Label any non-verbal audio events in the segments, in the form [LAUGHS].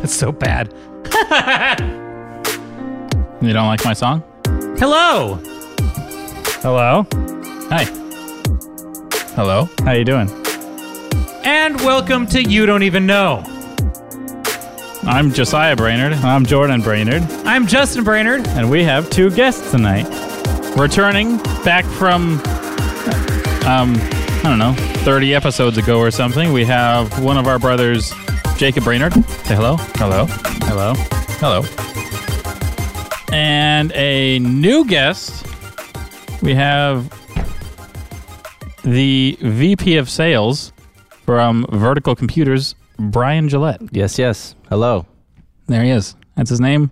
[LAUGHS] It's so bad. [LAUGHS] You don't like my song? Hello. Hello. Hi. Hello. How you doing? And welcome to You Don't Even Know. I'm Josiah Brainerd, I'm Jordan Brainerd, I'm Justin Brainerd. and we have two guests tonight. returning back from, um, I don't know, 30 episodes ago or something. We have one of our brothers, Jacob Brainerd. Say hello. Hello. Hello. Hello. And a new guest. We have the VP of Sales from Vertical Computers, Brian Gillette. Yes, yes. Hello. There he is. That's his name.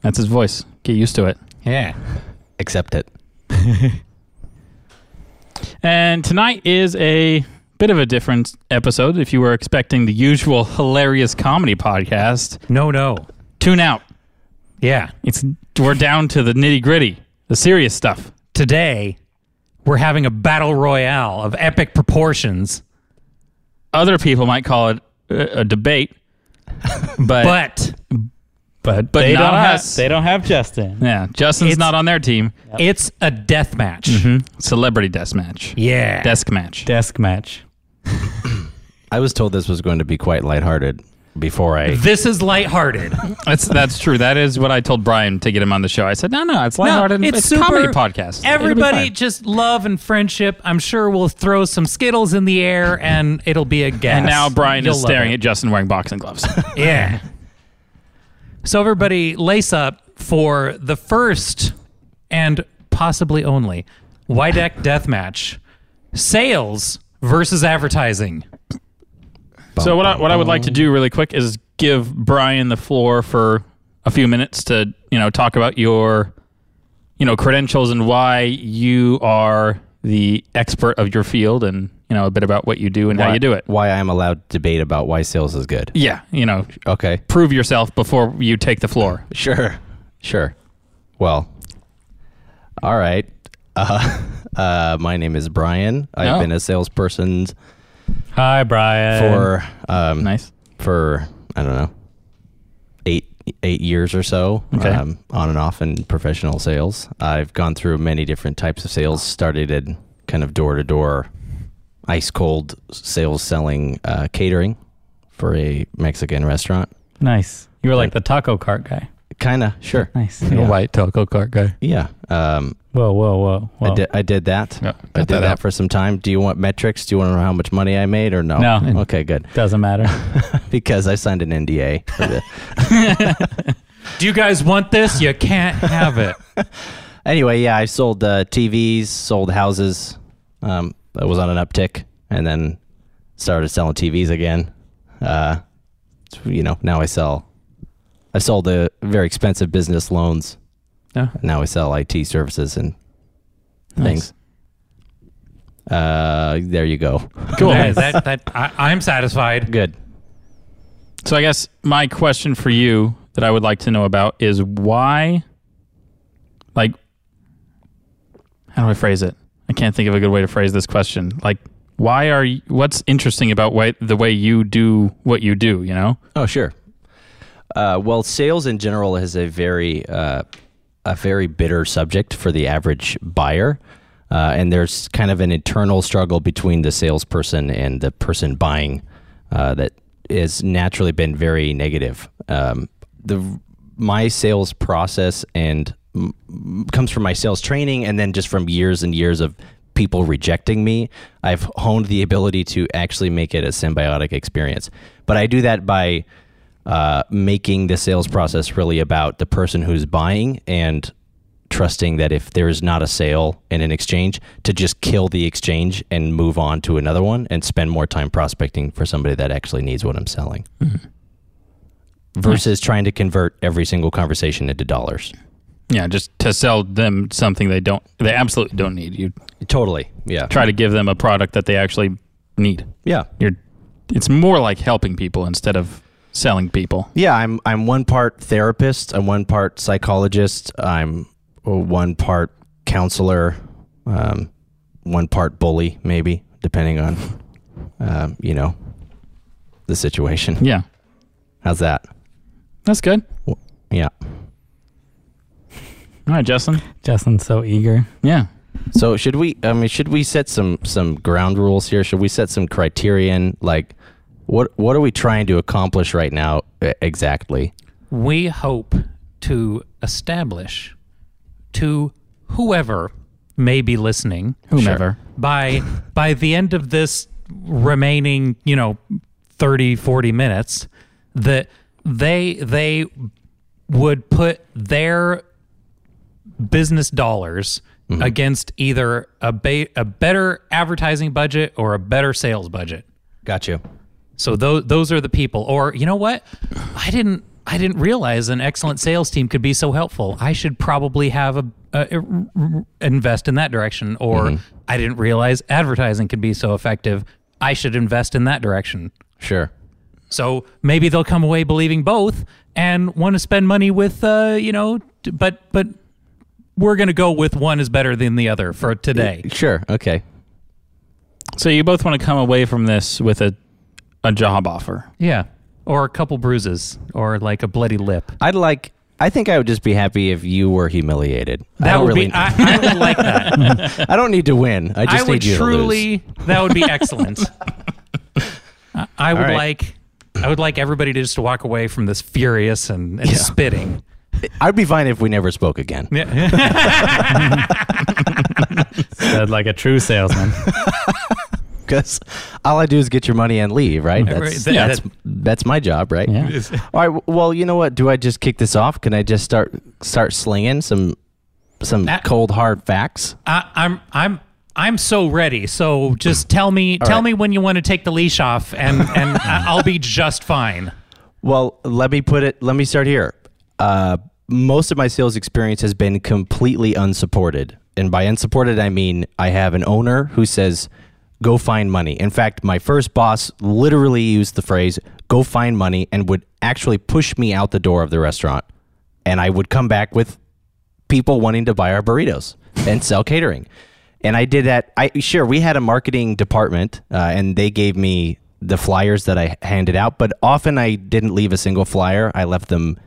That's his voice. Get used to it. Yeah. Accept it. [LAUGHS] And tonight is a bit of a different episode. If you were expecting the usual [LAUGHS] hilarious comedy podcast, No, no. tune out. Yeah. It's we're down to the nitty gritty, the serious stuff. Today, we're having a battle royale of epic proportions, Other people might call it a, a debate, [LAUGHS] but, but But, But they not don't have they don't have Justin. yeah, Justin's It's- not on their team. it's a death match. Mm-hmm. Celebrity desk match, Yeah. desk match. Desk match. [COUGHS] I was told this was going to be quite lighthearted before I. this is lighthearted. That's that's true. That is what I told Brian to get him on the show. I said, no, no, it's lighthearted. it's it's, super- a comedy podcast. Everybody just love and friendship. I'm sure we'll throw some Skittles in the air and it'll be a guess. And now Brian You'll is staring it. at Justin wearing boxing gloves. [LAUGHS] Yeah. So everybody lace up for the first and possibly only Wydeck death match. Sales versus advertising. So what I, what I would like to do really quick is give Brian the floor for a few minutes to you know talk about your you know credentials and why you are the expert of your field and you know a bit about what you do and how you do it. Why I'm allowed to debate about why sales is good. Yeah, you know, Okay. prove yourself before you take the floor. Sure. Sure. Well. All right. Uh, [LAUGHS] uh, my name is Brian. I've Oh. been a salesperson Hi, Brian. for um, Nice. for I don't know eight eight years or so, Okay. um, on and off in professional sales. I've gone through many different types of sales. Started in kind of door to door, ice cold sales selling uh, catering for a Mexican restaurant. nice. You were like the taco cart guy. Kind of sure. Nice. [LAUGHS] A Yeah. white telco cart guy. Yeah. Um, Whoa, whoa, whoa, whoa. I did. I did that. Yeah, I did that that, for some time. Do you want metrics? Do you want to know how much money I made or no? No. [LAUGHS] Okay, good. Doesn't matter. [LAUGHS] because I signed an NDA. For the, Do you guys want this? You can't have it. anyway, yeah, I sold uh, TVs, sold houses. Um, I was on an uptick, and then started selling TVs again. Uh, you know, now I sell. I sold the very expensive business loans. Yeah. Now I sell IT services and things. Uh, there you go. Cool. [LAUGHS] That, that, I, I'm satisfied. Good. So I guess my question for you that I would like to know about is why like how do I phrase it? I can't think of a good way to phrase this question. Like why are you, what's interesting about way, the way you do what you do, you know? Oh, sure. Uh, well, sales in general is a very uh, a very bitter subject for the average buyer, uh, and there's kind of an internal struggle between the salesperson and the person buying uh, that has naturally been very negative. Um, the my sales process and m- comes from my sales training, and then just from years and years of people rejecting me, I've honed the ability to actually make it a symbiotic experience. But I do that by uh, making the sales process really about the person who's buying and trusting that if there is not a sale and an exchange, to just kill the exchange and move on to another one and spend more time prospecting for somebody that actually needs what I'm selling. Versus trying to convert every single conversation into dollars. Yeah, just to sell them something they don't they absolutely don't need. You Totally. Yeah. try to give them a product that they actually need. Yeah. You're it's more like helping people instead of selling people. Yeah, I'm I'm one part therapist, I'm one part psychologist, I'm one part counselor, um, one part bully, maybe depending on, um, you know, the situation. Yeah. How's that? That's good. Yeah. All right, Justin. Justin's so eager. Yeah. So should we? I mean, should we set some some ground rules here? Should we set some criterion? Like, what what are we trying to accomplish right now exactly? we hope to establish to whoever may be listening Whomever. by by the end of this remaining you know 30 40 minutes that they they would put their business dollars mm-hmm. against either a ba- a better advertising budget or a better sales budget Got you. So those those are the people. Or you know what? I didn't I didn't realize an excellent sales team could be so helpful. I should probably have a, a, a- invest in that direction. Or I didn't realize advertising could be so effective. I should invest in that direction. Sure. So maybe they'll come away believing both and want to spend money with uh, you know, but but we're going to go with one is better than the other for today. Sure. Okay. So you both want to come away from this with a a job offer. Yeah. Or a couple bruises or like a bloody lip. I'd like. I think I would just be happy if you were humiliated. I That don't would really. be I, I [LAUGHS] would like that. [LAUGHS] I don't need to win. I just I would need you to lose. truly. That would be excellent. [LAUGHS] I- I would right. like. I would like everybody to just walk away from this furious and, and spitting. I'd be fine if we never spoke again. Yeah. Said like a true salesman. Because all I do is get your money and leave, right? That's, Right, that- that's, that- that's my job, right? Yeah. [LAUGHS] All right. Well, you know what? Do I just kick this off? Can I just start start slinging some some That- cold hard facts? I, I'm. I'm. I'm so ready. So just tell me. tell right. me when you want to take the leash off, and [LAUGHS] and I- I'll be just fine. Well, let me put it. Let me start here. Uh, most of my sales experience has been completely unsupported, and by unsupported, I mean I have an owner who says, "Go find money." In fact, my first boss literally used the phrase "Go find money" and would actually push me out the door of the restaurant, and I would come back with people wanting to buy our burritos and sell catering. And I did that. I sure we had a marketing department, uh, and they gave me the flyers that I handed out. But often I didn't leave a single flyer. I left them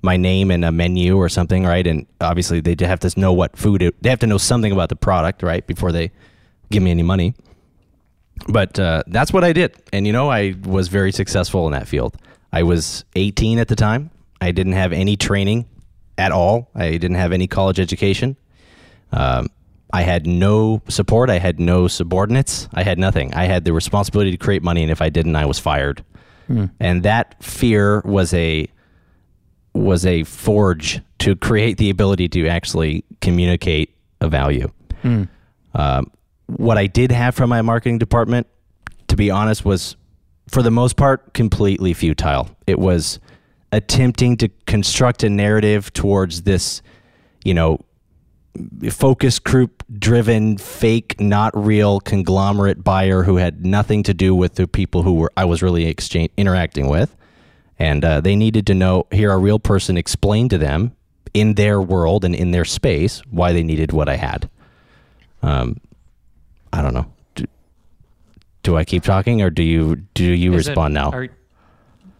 my name and a menu or something, right? And obviously they have to know what food. It, they have to know something about the product, right, before they give me any money. But uh, that's what I did, and you know I was very successful in that field. I was 18 at the time. I didn't have any training at all. I didn't have any college education. Um, I had no support. I had no subordinates. I had nothing. I had the responsibility to create money, and if I didn't, I was fired. And that fear was a was a forge to create the ability to actually communicate a value. Um, what I did have from my marketing department, to be honest, was for the most part completely futile. It was attempting to construct a narrative towards this, you know, focus group driven, fake, not real conglomerate buyer who had nothing to do with the people who were I was really exchange, interacting with. And uh, they needed to know, hear a real person explain to them in their world and in their space why they needed what I had. Um, I don't know. Do, do I keep talking or do you do you Is it- respond now? are-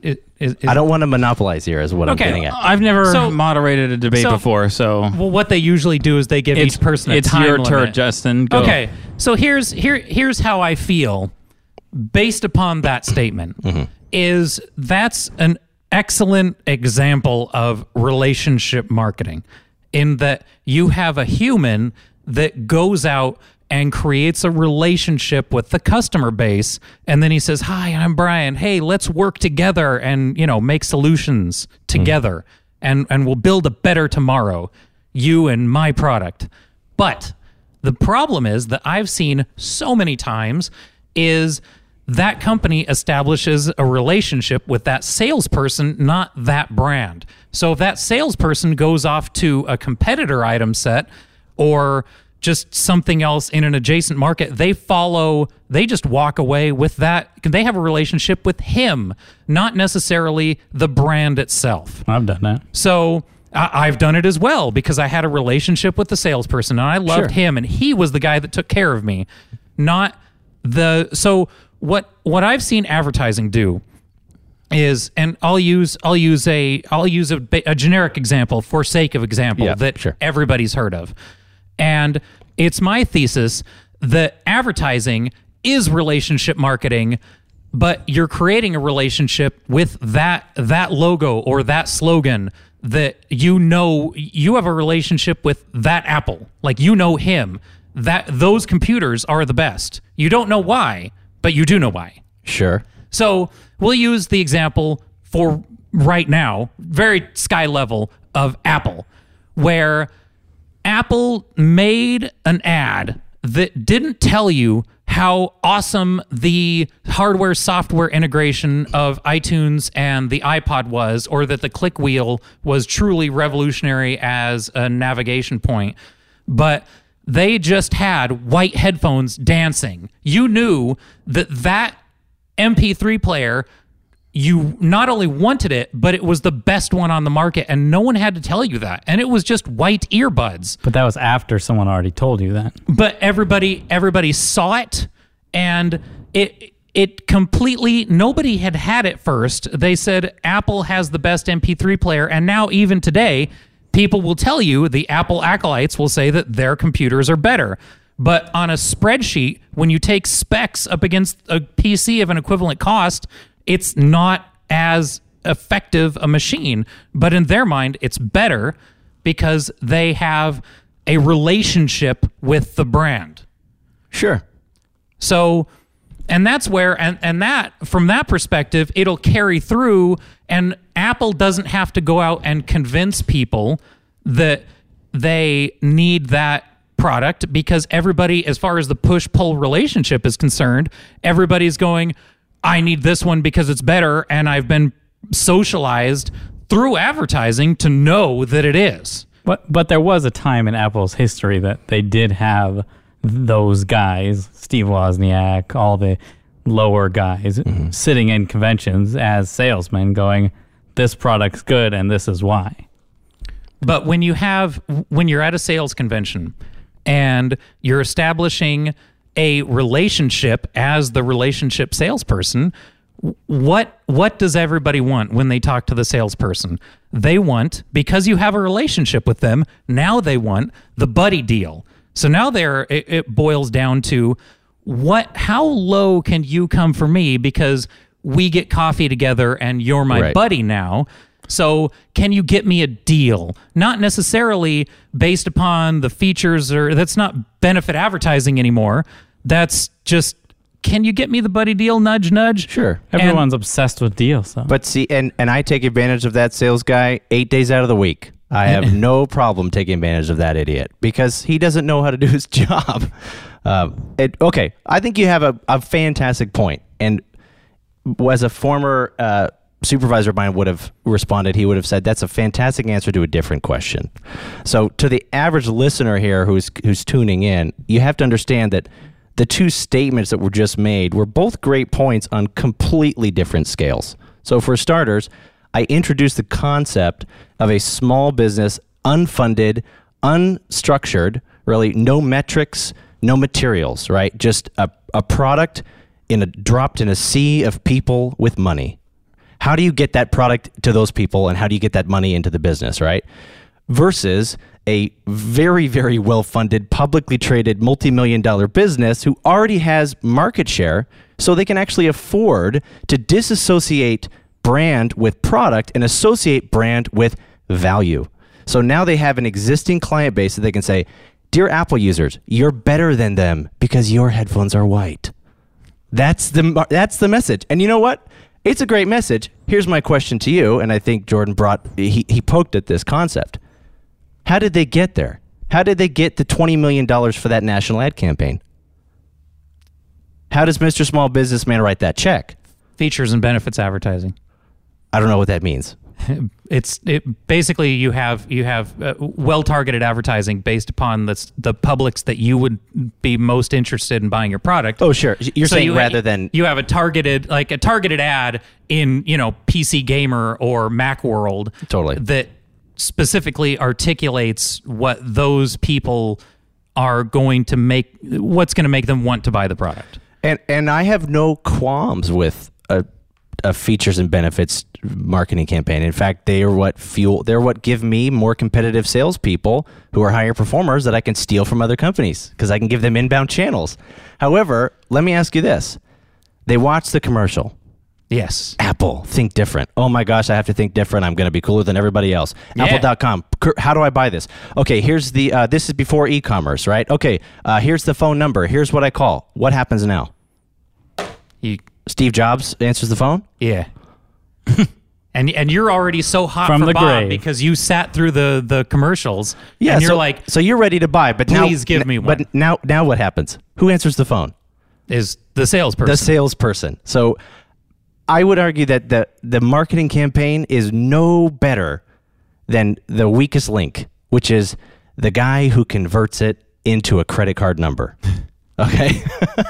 is- is- is- I don't want to monopolize here, is what Okay. I'm getting at. I've never So- moderated a debate so- before, so Well, what they usually do is they give it's each person a it's time your limit. turn, Justin. Go. Okay, so here's here here's how I feel based upon that statement. Mm-hmm. Is that's an excellent example of relationship marketing in that you have a human that goes out and creates a relationship with the customer base. And then he says hi i'm brian. Hey let's work together and you know make solutions together. Mm-hmm. And and we'll build a better tomorrow you and my product. But the problem is that I've seen so many times is that company establishes a relationship with that salesperson, not that brand. So if that salesperson goes off to a competitor item set or just something else in an adjacent market, they follow, they just walk away with that. They have a relationship with him, not necessarily the brand itself. I've done that. So I, I've done it as well because I had a relationship with the salesperson and I loved Sure. him and he was the guy that took care of me, not the. So what what I've seen advertising do is and I'll use I'll use a I'll use a, a generic example for sake of example Yeah, that sure. everybody's heard of. And it's my thesis that advertising is relationship marketing, but you're creating a relationship with that that logo or that slogan that you know you have a relationship with that Apple. Like you know him. That those computers are the best. You don't know why, but you do know why. Sure. So we'll use the example for right now, very sky level of Apple, where Apple made an ad that didn't tell you how awesome the hardware software integration of iTunes and the iPod was, or that the click wheel was truly revolutionary as a navigation point. But they just had white headphones dancing. You knew that that MP3 player, you not only wanted it, but it was the best one on the market, and no one had to tell you that. And it was just white earbuds. But that was after someone already told you that. But everybody everybody saw it and it it completely nobody had had it first. They said Apple has the best MP3 player and now even today people will tell you the Apple acolytes will say that their computers are better. But on a spreadsheet when you take specs up against a PC of an equivalent cost, it's not as effective a machine, but in their mind it's better because they have a relationship with the brand. Sure. So, and that's where, and, and that, from that perspective, it'll carry through, and Apple doesn't have to go out and convince people that they need that product because everybody, as far as the push pull relationship is concerned, everybody's going, I need this one because it's better, and I've been socialized through advertising to know that it is. But but there was a time in Apple's history that they did have those guys, Steve Wozniak, all the lower guys mm-hmm. sitting in conventions as salesmen going, This product's good and this is why. But when you have when you're at a sales convention and you're establishing a relationship as the relationship salesperson, what what does everybody want when they talk to the salesperson? They want because you have a relationship with them, now they want the buddy deal. So now there it, it boils down to what how low can you come for me because we get coffee together and you're my Right. buddy now. So, can you get me a deal? Not necessarily based upon the features or that's not benefit advertising anymore. That's just can you get me the buddy deal nudge nudge? Sure. And- Everyone's obsessed with deals. So. But see, and and I take advantage of that sales guy eight days out of the week. I have [LAUGHS] no problem taking advantage of that idiot because he doesn't know how to do his [LAUGHS] job. Uh, it, okay, I think you have a, a fantastic point, and as a former uh, supervisor of mine would have responded, he would have said, "That's a fantastic answer to a different question." So, to the average listener here who's who's tuning in, you have to understand that the two statements that were just made were both great points on completely different scales. So, for starters, I introduced the concept of a small business, unfunded, unstructured, really no metrics, no materials, right? Just a, a product in a dropped in a sea of people with money. How do you get that product to those people and how do you get that money into the business, right? Versus a very, very well funded, publicly traded, multi million dollar business who already has market share, so they can actually afford to disassociate brand with product and associate brand with value. So now they have an existing client base that they can say, Dear Apple users, you're better than them because your headphones are white. That's the that's the message. And you know what? It's a great message. Here's my question to you, and I think Jordan brought he, he poked at this concept. How did they get there? How did they get the $20 million for that national ad campaign? How does Mr. Small Businessman write that check? Features and benefits advertising. I don't know what that means. It's it basically you have you have uh, well targeted advertising based upon the the publics that you would be most interested in buying your product. Oh, sure. You're So saying you- rather than you have a targeted like a targeted ad in you know PC Gamer or Macworld Totally. that specifically articulates what those people are going to make what's going to make them want to buy the product. And and I have no qualms with a a features and benefits marketing campaign. In fact, they are what fuel. They're what give me more competitive salespeople who are higher performers that I can steal from other companies because I can give them inbound channels. However, let me ask you this: They watch the commercial. Yes. Apple, think different. Oh my gosh, I have to think different. I'm going to be cooler than everybody else. Yeah. Apple.com. How do I buy this? Okay, here's the. Uh, this is before e-commerce, right? Okay, uh, here's the phone number. Here's what I call. What happens now? You, Steve Jobs answers the phone. yeah. [LAUGHS] and and you're already so hot From for the Bob grave. because you sat through the the commercials. Yeah, and you're so, like, so you're ready to buy, but now, Please give me one. But now, now what happens? Who answers the phone? is the salesperson. The salesperson. So, I would argue that the the marketing campaign is no better than the weakest link, which is the guy who converts it into a credit card number. [LAUGHS] Okay. [LAUGHS]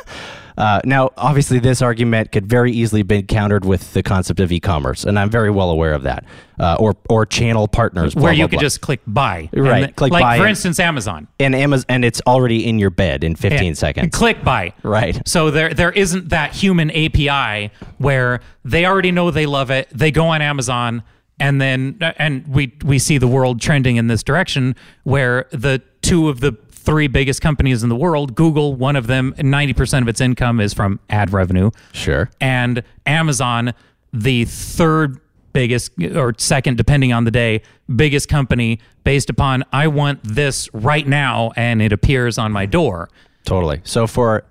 Uh, now, obviously, this argument could very easily be countered with the concept of e-commerce, and I'm very well aware of that, uh, or or channel partners, blah, where you blah, could blah. just click buy. Right, click like buy for and- instance, Amazon. and Amazon, and it's already in your bed in 15 And seconds. [LAUGHS] Click buy. Right. So there there isn't that human API where they already know they love it. They go on Amazon and then and we we see the world trending in this direction where the two of the three biggest companies in the world, Google, one of them, 90% of its income is from ad revenue. Sure. And Amazon, the third biggest or second depending on the day, biggest company based upon I want this right now and it appears on my door. Totally. So for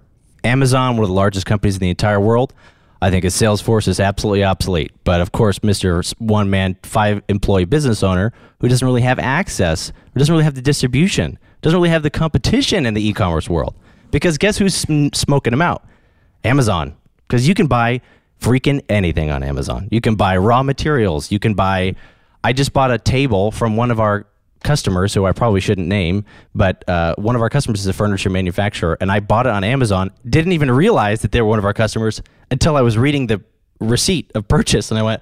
Amazon, one of the largest companies in the entire world, I think its sales force is absolutely obsolete. But of course, Mr. One Man, five employee business owner who doesn't really have access, who doesn't really have the distribution, doesn't really have the competition in the e commerce world. Because guess who's sm- smoking them out? Amazon. Because you can buy freaking anything on Amazon. You can buy raw materials. You can buy. I just bought a table from one of our customers who I probably shouldn't name, but uh, one of our customers is a furniture manufacturer, and I bought it on Amazon. Didn't even realize that they were one of our customers until I was reading the receipt of purchase, and I went,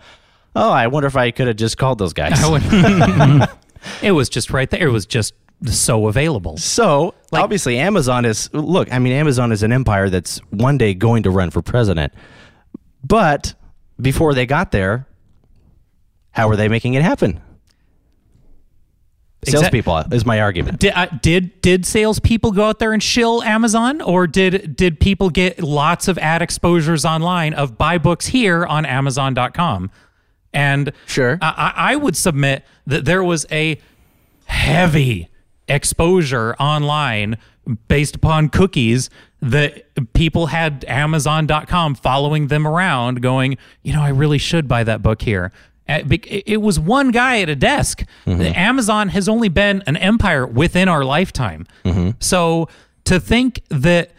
"Oh, I wonder if I could have just called those guys." [LAUGHS] it was just right there. It was just so available. So obviously, Amazon is look. I mean, Amazon is an empire that's one day going to run for president. But before they got there, how are they making it happen? Salespeople is my argument. Did, uh, did did salespeople go out there and shill Amazon, or did did people get lots of ad exposures online of buy books here on Amazon.com? And Sure. I I would submit that there was a heavy exposure online based upon cookies that people had Amazon.com following them around, going, you know, I really should buy that book here. Uh, It was one guy at a desk. Amazon has only been an empire within our lifetime. So to think that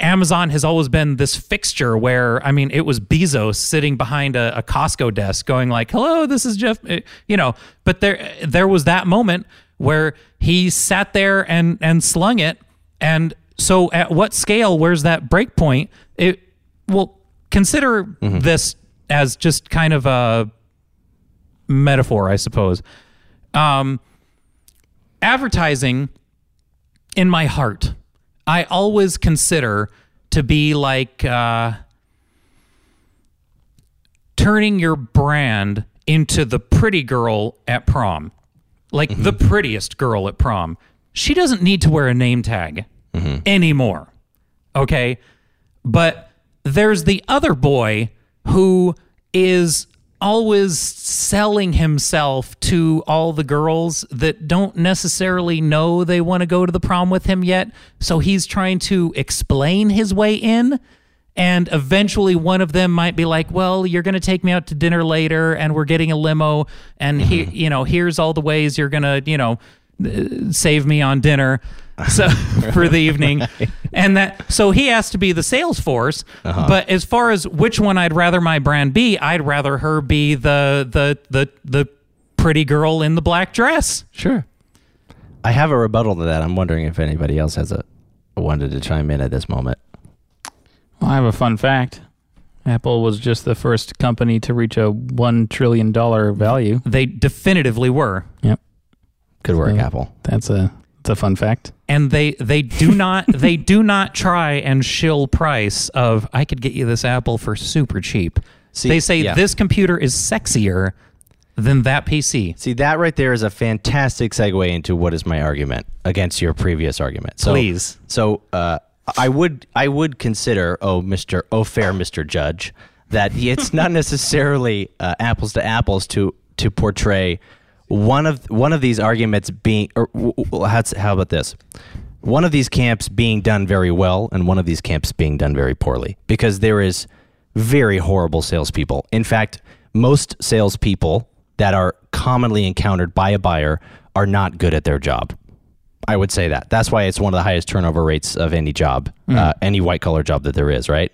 Amazon has always been this fixture where, I mean, it was Bezos sitting behind a, a Costco desk going like, hello, this is Jeff, uh, you know, but there, there was that moment where he sat there and, and slung it. And so at what scale, where's that break point? It, well, consider this as just kind of a metaphor, I suppose. Um, advertising in my heart, I always consider to be like uh, turning your brand into the pretty girl at prom, like the prettiest girl at prom. She doesn't need to wear a name tag anymore. Okay. But there's the other boy who is always selling himself to all the girls that don't necessarily know they want to go to the prom with him yet. So he's trying to explain his way in. And eventually, one of them might be like, "Well, you're going to take me out to dinner later, and we're getting a limo, and he, you know, here's all the ways you're going to, you know, uh, save me on dinner." So [LAUGHS] for the evening, and that so he has to be the sales force. Uh-huh. But as far as which one I'd rather my brand be, I'd rather her be the the the the pretty girl in the black dress. Sure. I have a rebuttal to that. I'm wondering if anybody else has a wanted to chime in at this moment. Well, I have a fun fact. Apple was just the first company to reach a one trillion dollar value. They definitively were. Yep, Good work, So- Apple. that's a that's a fun fact. and they they do [LAUGHS] not they do not try and shill price of I could get you this apple for super cheap. See, they say yeah. this computer is sexier than that PC. See, that right there is a fantastic segue into what is my argument against your previous argument. So, Please. So, uh, I would I would consider, oh, Mister, oh, fair Mister Judge, that it's not [LAUGHS] necessarily uh, apples to apples to to portray one of one of these arguments being, or w- w- how's- how about this? One of these camps being done very well, and one of these camps being done very poorly, because there is very horrible salespeople. In fact, most salespeople that are commonly encountered by a buyer are not good at their job. I would say that. That's why it's one of the highest turnover rates of any job, mm. uh, any white collar job that there is, right?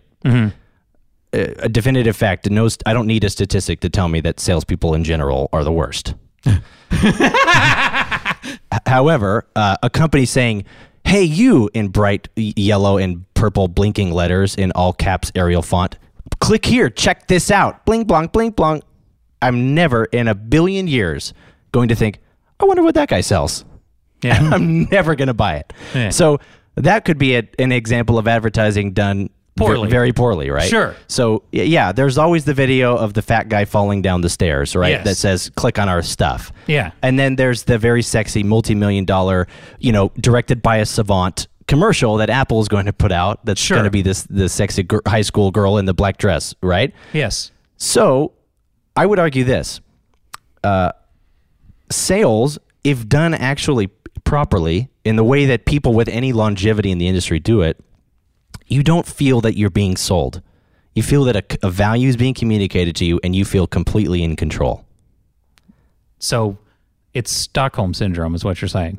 A, a definitive fact. No, I don't need a statistic to tell me that salespeople in general are the worst. [LAUGHS] However, uh, a company saying, "Hey, you," in bright yellow and purple blinking letters in all caps Arial font, click here, check this out, bling blong, bling blong. I'm never in a billion years going to think, "I wonder what that guy sells." Yeah. [LAUGHS] I'm never going to buy it. Yeah. So that could be a, an example of advertising done Poorly. very poorly, right? Sure. So yeah, there's always the video of the fat guy falling down the stairs, right? Yes. That says "click on our stuff." Yeah. And then there's the very sexy multi-million dollar, you know, directed by a savant commercial that Apple is going to put out. That's Sure. going to be this the sexy gr- high school girl in the black dress, right? Yes. So, I would argue this: uh, sales, if done actually properly in the way that people with any longevity in the industry do it, you don't feel that you're being sold. You feel that a, a value is being communicated to you, and you feel completely in control. So it's Stockholm syndrome, is what you're saying.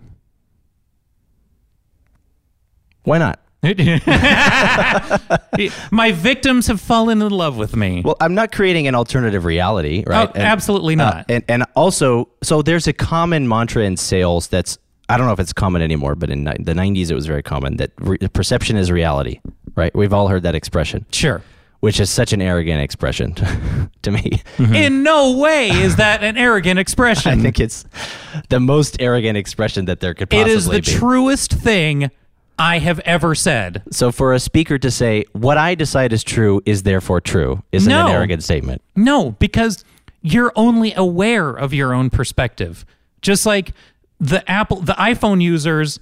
Why not? [LAUGHS] My victims have fallen in love with me. Well, I'm not creating an alternative reality, right? Oh, absolutely not. uh, and and also, so there's a common mantra in sales that's I don't know if it's common anymore, but in ni- the 90s it was very common that re- perception is reality, right? We've all heard that expression, sure. which is such an arrogant expression [LAUGHS] to me. Mm-hmm. In no way is that an arrogant expression. [LAUGHS] I think it's the most arrogant expression that there could it possibly is the be. truest thing I have ever said. so for a speaker to say what I decide is true is therefore true isn't No. an arrogant statement. No, because you're only aware of your own perspective. Just like the Apple, the iPhone users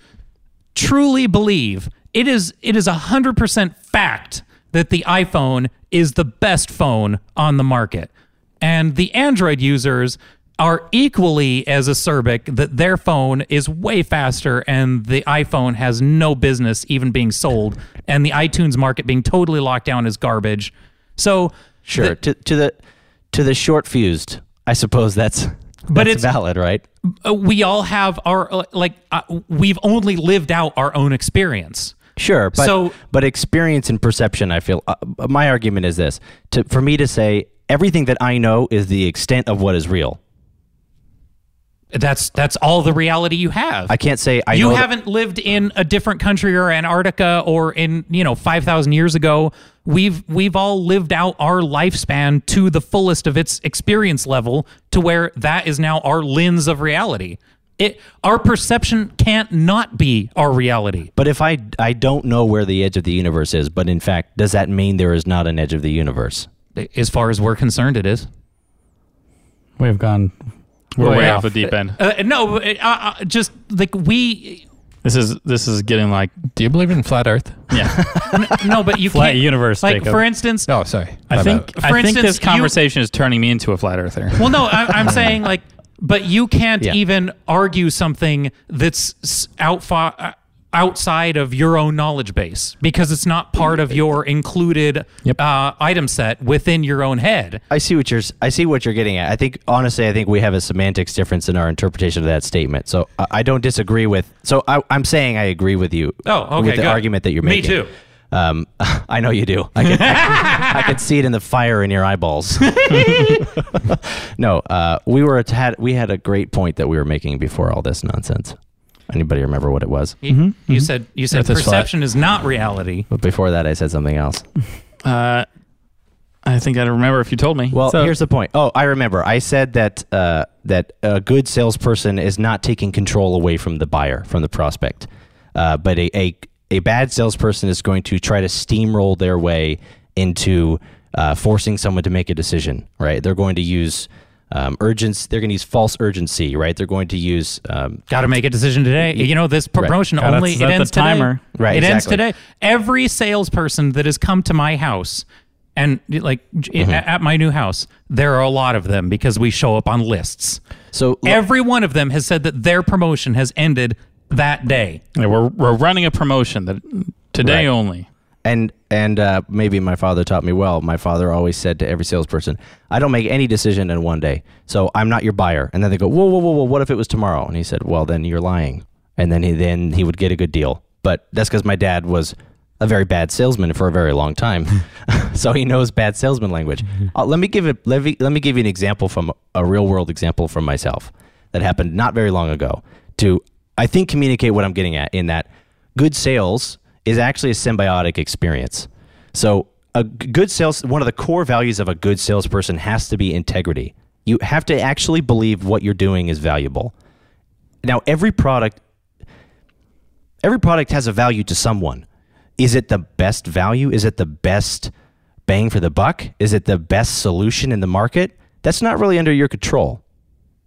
truly believe it is it is a hundred percent fact that the iPhone is the best phone on the market, and the Android users are equally as acerbic that their phone is way faster and the iPhone has no business even being sold and the iTunes market being totally locked down is garbage. So Sure. to to the to the short fused, I suppose that's But that's it's- valid, right? uh, we all have our uh, like uh, we've only lived out our own experience. Sure, but So- but experience and perception, I feel. Uh, my argument is this: to for me to say everything that I know is the extent of what is real. That's that's all the reality you have. I can't say I you haven't lived in a different country or Antarctica or in you know five thousand years ago. We've we've all lived out our lifespan to the fullest of its experience level to where that is now our lens of reality. It our perception can't not be our reality. But if I I don't know where the edge of the universe is, but in fact, does that mean there is not an edge of the universe? As far as we're concerned, it is. We've gone. We're way, way off off. the deep end. Uh, no, uh, uh, just like we. This is this is getting like Do you believe in flat Earth? yeah. [LAUGHS] No, but you Flat can't. universe, Like Jacob. for instance, Oh, sorry. I think bad. I For think instance, this you- conversation is turning me into a flat earther. Well, no, I, I'm saying like, but you can't Yeah. even argue something that's s- out fa- uh, outside of your own knowledge base because it's not part of your included Yep. uh, item set within your own head. I see what you're s- I see what you're getting at. I think honestly, I think we have a semantics difference in our interpretation of that statement. So I, I don't disagree with. So I, I'm saying I agree with you. Oh, okay, With the good. argument that you're making. Me too. Um, [LAUGHS] I know you do. I can, I, can, I can see it in the fire in your eyeballs. [LAUGHS] no, uh, we were at, had we had a great point that we were making before all this nonsense. Anybody remember what it was? You, you said you said Earth is flat. perception is not reality. But before that, I said something else. Uh, I think I remember if you told me. Well, So- here's the point. Oh, I remember. I said that uh, that a good salesperson is not taking control away from the buyer, from the prospect, uh, but a, a a bad salesperson is going to try to steamroll their way into uh, forcing someone to make a decision, right? They're going to use um, urgency. They're going to use false urgency, right? They're going to use um, Got to make a decision today. You know, this promotion Gotta only it set the ends timer. today. Right, It ends exactly. today. Every salesperson that has come to my house and like Mm-hmm. at my new house, there are a lot of them because we show up on lists. so Every one of them has said that their promotion has ended that day. Yeah, we're we're running a promotion that today Right. only. And and uh, maybe my father taught me well. My father always said to every salesperson, "I don't make any decision in one day, so I'm not your buyer." And then they go, "Whoa, whoa, whoa, whoa! What if it was tomorrow?" And he said, "Well, then you're lying." And then he then he would get a good deal. But that's because my dad was a very bad salesman for a very long time, [LAUGHS] so he knows bad salesman language. [LAUGHS] Uh, let me give it. Let me let me give you an example from a real world example from myself that happened not very long ago. To I think communicate what I'm getting at in that good sales is actually a symbiotic experience. So, a good sales, one of the core values of a good salesperson has to be integrity. You have to actually believe what you're doing is valuable. Now, every product, every product has a value to someone. Is it the best value? Is it the best bang for the buck? Is it the best solution in the market? That's not really under your control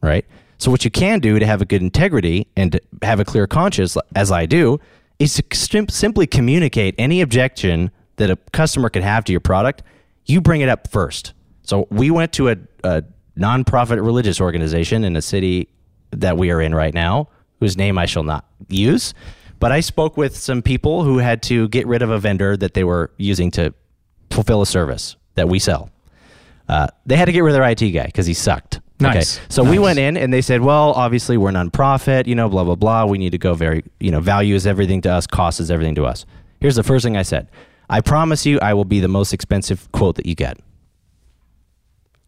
right? So what you can do to have a good integrity and have a clear conscience, as I do, is to sim- simply communicate any objection that a customer could have to your product. You bring it up first. So we went to a, a nonprofit religious organization in a city that we are in right now, whose name I shall not use. But I spoke with some people who had to get rid of a vendor that they were using to fulfill a service that we sell. Uh, they had to get rid of their IT guy because he sucked. Nice. Okay. So we went in and they said, well, obviously we're nonprofit, you know, blah, blah, blah. We need to go very, you know, value is everything to us, cost is everything to us. Here's the first thing I said I promise you I will be the most expensive quote that you get.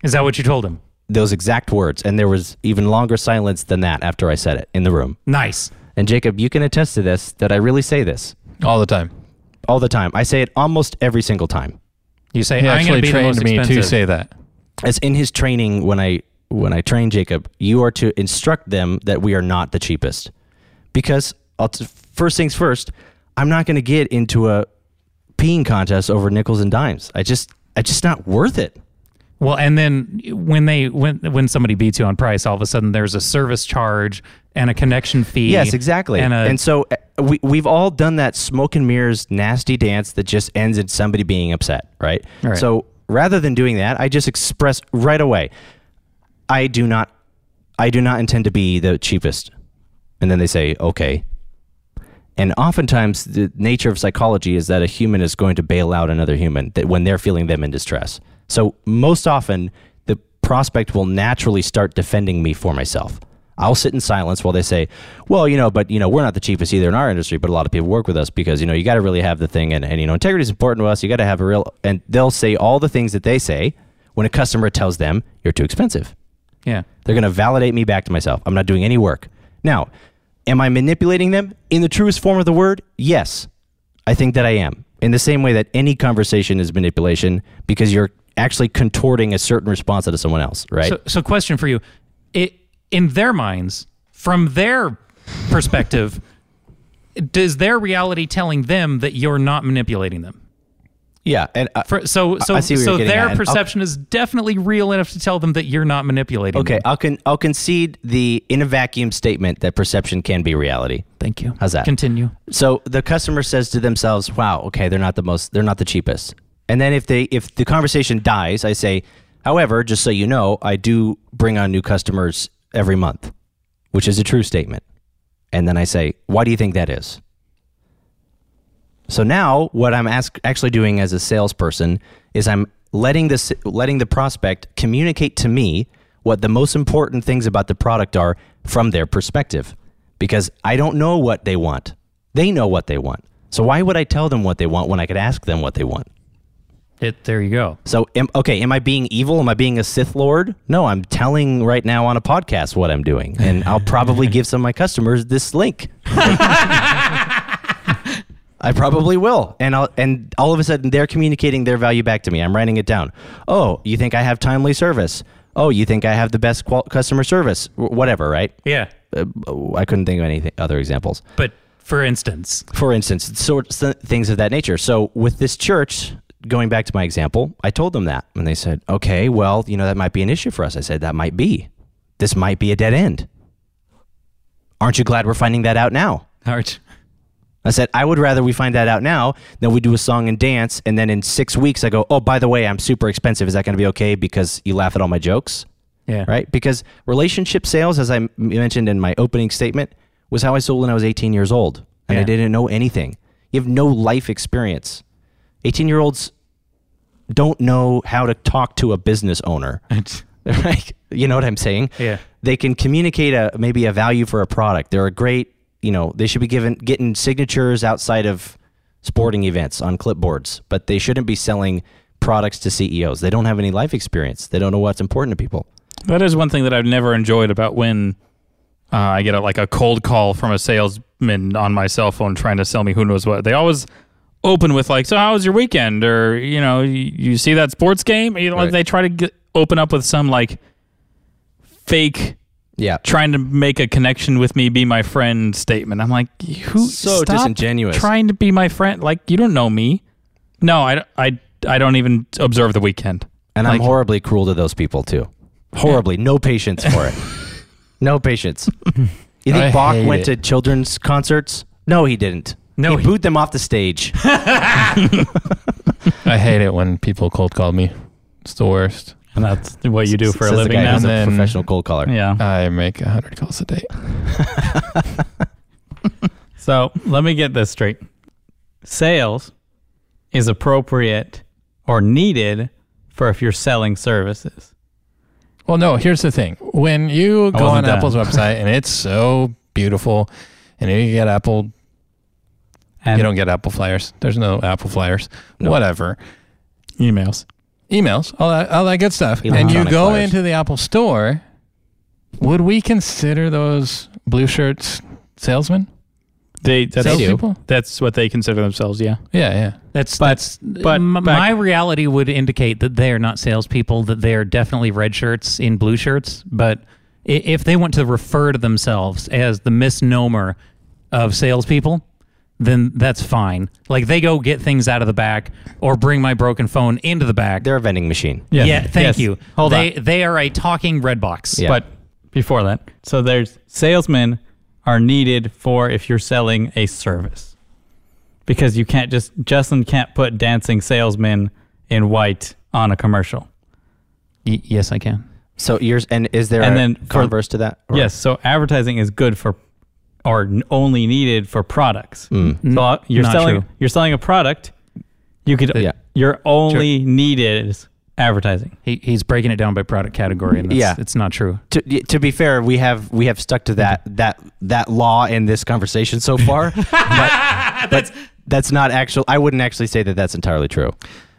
Is that what you told him? Those exact words. And there was even longer silence than that after I said it in the room. Nice. And Jacob, you can attest to this that I really say this all the time. all the time. I say it almost every single time. You say, He I'm going actually to be the most trained me expensive. to say that. as in his training when I when I train Jacob, you are to instruct them that we are not the cheapest. Because I'll t- first things first, I'm not going to get into a peeing contest over nickels and dimes. I just I just not worth it. Well, and then when they when when somebody beats you on price, all of a sudden there's a service charge and a connection fee. Yes, exactly. And, And, so uh, we we've all done that smoke and mirrors nasty dance that just ends in somebody being upset, right? Right. So rather than doing that, I just express right away, I do not I do not intend to be the cheapest. And then they say, "Okay." And oftentimes the nature of psychology is that a human is going to bail out another human that when they're feeling them in distress. So most often the prospect will naturally start defending me for myself. I'll sit in silence while they say, "Well, you know, but you know, we're not the cheapest either in our industry, but a lot of people work with us because you know you got to really have the thing, and, and you know, integrity is important to us. You got to have a real." And they'll say all the things that they say when a customer tells them you're too expensive. Yeah. They're going to validate me back to myself. I'm not doing any work. Now, am I manipulating them in the truest form of the word? Yes. I think that I am. In the same way that any conversation is manipulation because you're actually contorting a certain response out of someone else, right? So, so question for you: it, in their minds, from their perspective, [LAUGHS] does their reality telling them that you're not manipulating them? Yeah, and uh, For, so, so, so their and I'll- perception is definitely real enough to tell them that you're not manipulating. okay, them. I'll con- I'll concede the in a vacuum statement that perception can be reality. Thank you. How's that? Continue. So the customer says to themselves, "Wow, okay, they're not the most, they're not the cheapest." And then if they, if the conversation dies, I say, "However, just so you know, I do bring on new customers every month," which is a true statement. And then I say, "Why do you think that is?" So now, what I'm ask, actually doing as a salesperson is I'm letting this, letting the prospect communicate to me what the most important things about the product are from their perspective, because I don't know what they want. They know what they want. So why would I tell them what they want when I could ask them what they want? It. There you go. So, am, okay, am I being evil? Am I being a Sith Lord? No, I'm telling right now on a podcast what I'm doing, and I'll probably [LAUGHS] give some of my customers this link. [LAUGHS] I probably will, and I'll, and all of a sudden they're communicating their value back to me. I'm writing it down. Oh, you think I have timely service? Oh, you think I have the best qual- customer service? W- whatever, right? Yeah. Uh, I couldn't think of any other examples But for instance, for instance, sort of things of that nature. So with this church, going back to my example, I told them that. And they said, okay, well, you know, that might be an issue for us. I said, that might be. This might be a dead end. Aren't you glad we're finding that out now? Art. I said, I would rather we find that out now than we do a song and dance. And then in six weeks, I go, oh, by the way, I'm super expensive. Is that going to be okay because you laugh at all my jokes? Yeah. Right? Because relationship sales, as I m- mentioned in my opening statement, was how I sold when I was 18 years old. And I didn't know anything. You have no life experience. 18 year olds don't know how to talk to a business owner. [LAUGHS] Right? You know what I'm saying? Yeah. They can communicate a maybe a value for a product. They're a great, you know, they should be given getting signatures outside of sporting events on clipboards, but they shouldn't be selling products to CEOs. They don't have any life experience. They don't know what's important to people. That is one thing that I've never enjoyed about when uh, I get a, like a cold call from a salesman on my cell phone trying to sell me who knows what. They always open with like, "So how was your weekend?" or you know, you, you see that sports game. You know, like they try to get, open up with some like fake Yeah. trying to make a connection with me, be my friend statement. I'm like, who So disingenuous. Trying to be my friend, like you don't know me. No, I, I, I don't even observe the weekend. And I'm horribly cruel to those people too. Horribly. No patience for it. [LAUGHS] no patience. You think I Bach went it. to children's concerts? No, he didn't. No, he he- booed them off the stage. [LAUGHS] [LAUGHS] I hate it when people cold call me. It's the worst. And that's what you do for a Says the living guy now. who's a then- professional cold caller. Yeah. I make a hundred calls a day. [LAUGHS] So let me get this straight. Sales is appropriate or needed for if you're selling services. Well, no. Here's the thing: when you go wasn't on done. Apple's [LAUGHS] website and it's so beautiful, and you get Apple, And you don't get Apple flyers. There's no Apple flyers. Whatever. Emails. Emails, all that, all that good stuff, and you go flyers. into the Apple Store, would we consider those blue shirts salesmen? They that's, Salespeople? that's what they consider themselves. Yeah. Yeah, yeah. That's But- that's uh, but m- back- my reality would indicate that they are not salespeople. That they are definitely red shirts in blue shirts. But if they want to refer to themselves as the misnomer of salespeople, then that's fine. Like they go get things out of the back or bring my broken phone into the back. They're a vending machine. Yeah. Yeah, thank Yes. you. Hold they on. they are a talking red box. Yeah. But before that, so there's salesmen are needed for if you're selling a service. Because you can't just Justin can't put dancing salesman in white on a commercial. Y- yes, I can. So yours and is there And a then for- converse to that? Or- Yes, so advertising is good for or n- only needed for products. So uh, you're not selling true. you're selling a product, you could Yeah. your only needed is advertising. He, he's breaking it down by product category, and that's, Yeah. it's not true. To, to be fair, we have we have stuck to that that that law in this conversation so far, [LAUGHS] but, but that's not actual. I wouldn't actually say that that's entirely true.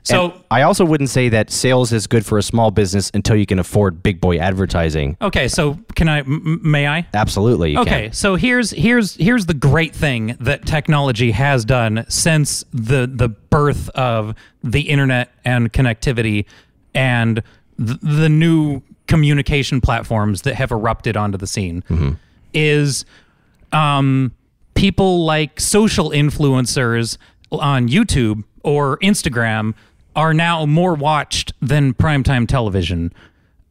So- And I also wouldn't say that sales is good for a small business until you can afford big boy advertising. Okay, so can I? M- may I? Absolutely, you Okay, can. so here's here's here's the great thing that technology has done since the the birth of the internet and connectivity and the, the new communication platforms that have erupted onto the scene is um, people like social influencers on YouTube or Instagram are now more watched than primetime television,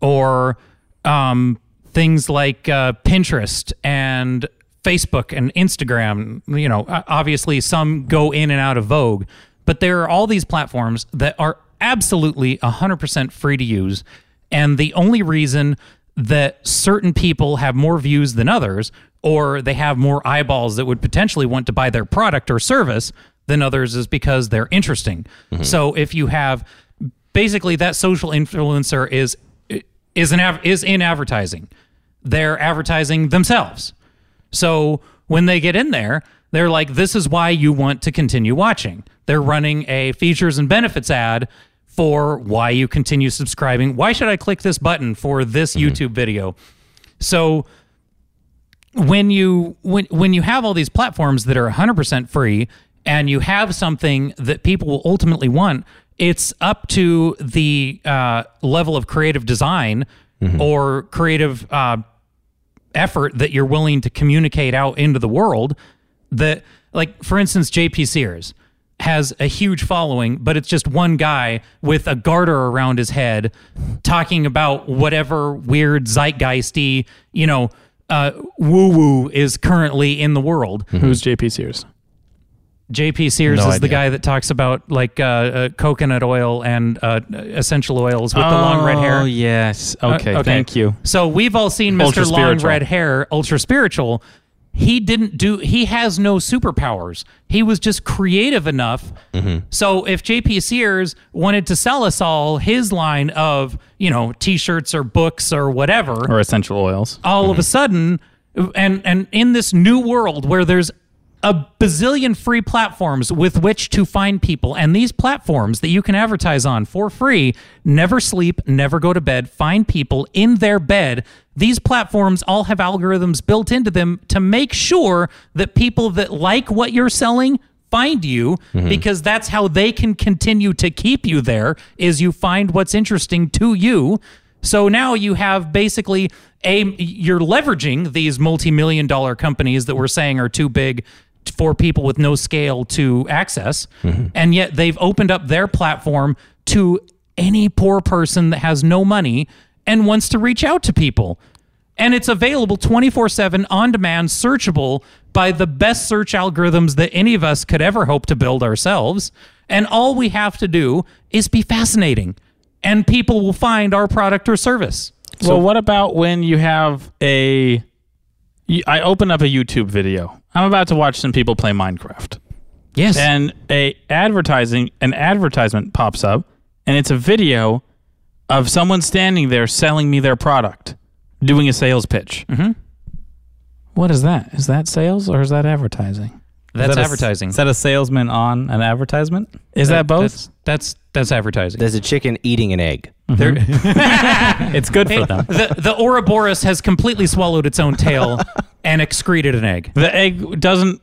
or um, things like uh, Pinterest and Facebook and Instagram. You know, obviously some go in and out of vogue, but there are all these platforms that are absolutely 100% free to use. And the only reason that certain people have more views than others, or they have more eyeballs that would potentially want to buy their product or service than others, is because they're interesting. Mm-hmm. So if you have basically that social influencer is is an is in advertising, they're advertising themselves. So when they get in there, they're like, this is why you want to continue watching. They're running a features and benefits ad for why you continue subscribing. Why should I click this button for this mm-hmm. YouTube video? So when you when when you have all these platforms that are 100% free and you have something that people will ultimately want it's up to the uh, level of creative design or creative uh, effort that you're willing to communicate out into the world that like for instance jp sears has a huge following, but it's just one guy with a garter around his head talking about whatever weird zeitgeisty, you know, uh, woo woo is currently in the world. Who's JP Sears? JP Sears No is the guy that talks about like uh, uh, coconut oil and uh, essential oils with the long red hair. Oh yes. Uh, Okay, Thank you. So we've all seen Mr. Long. Red Hair, ultra spiritual. He didn't do. He has no superpowers. He was just creative enough. So if JP Sears wanted to sell us all his line of you know T-shirts or books or whatever, Or essential oils. all of a sudden and and in this new world where there's a bazillion free platforms with which to find people. And these platforms that you can advertise on for free never sleep never go to bed find people in their bed. These platforms all have algorithms built into them to make sure that people that like what you're selling find you mm-hmm. because that's how they can continue to keep you there is you find what's interesting to you. So now you have basically a you're leveraging these multi-million dollar companies that we're saying are too big for people with no scale to access. Mm-hmm. And yet they've opened up their platform to any poor person that has no money and wants to reach out to people. And it's available 24/7 on demand searchable by the best search algorithms that any of us could ever hope to build ourselves. And all we have to do is be fascinating and people will find our product or service. Well, what about when you have a? I open up a YouTube video. I'm about to watch some people play Minecraft, yes and a advertising an advertisement pops up, and it's a video of someone standing there selling me their product, doing a sales pitch. Mm-hmm. What is that? Is that sales or is that advertising? That's that a- advertising is that a salesman on an advertisement? Is that both? that's that's, that's advertising There's a chicken eating an egg. Mm-hmm. They're- [LAUGHS] It's good for them. the the Ouroboros has completely swallowed its own tail [LAUGHS] and excreted an egg The egg doesn't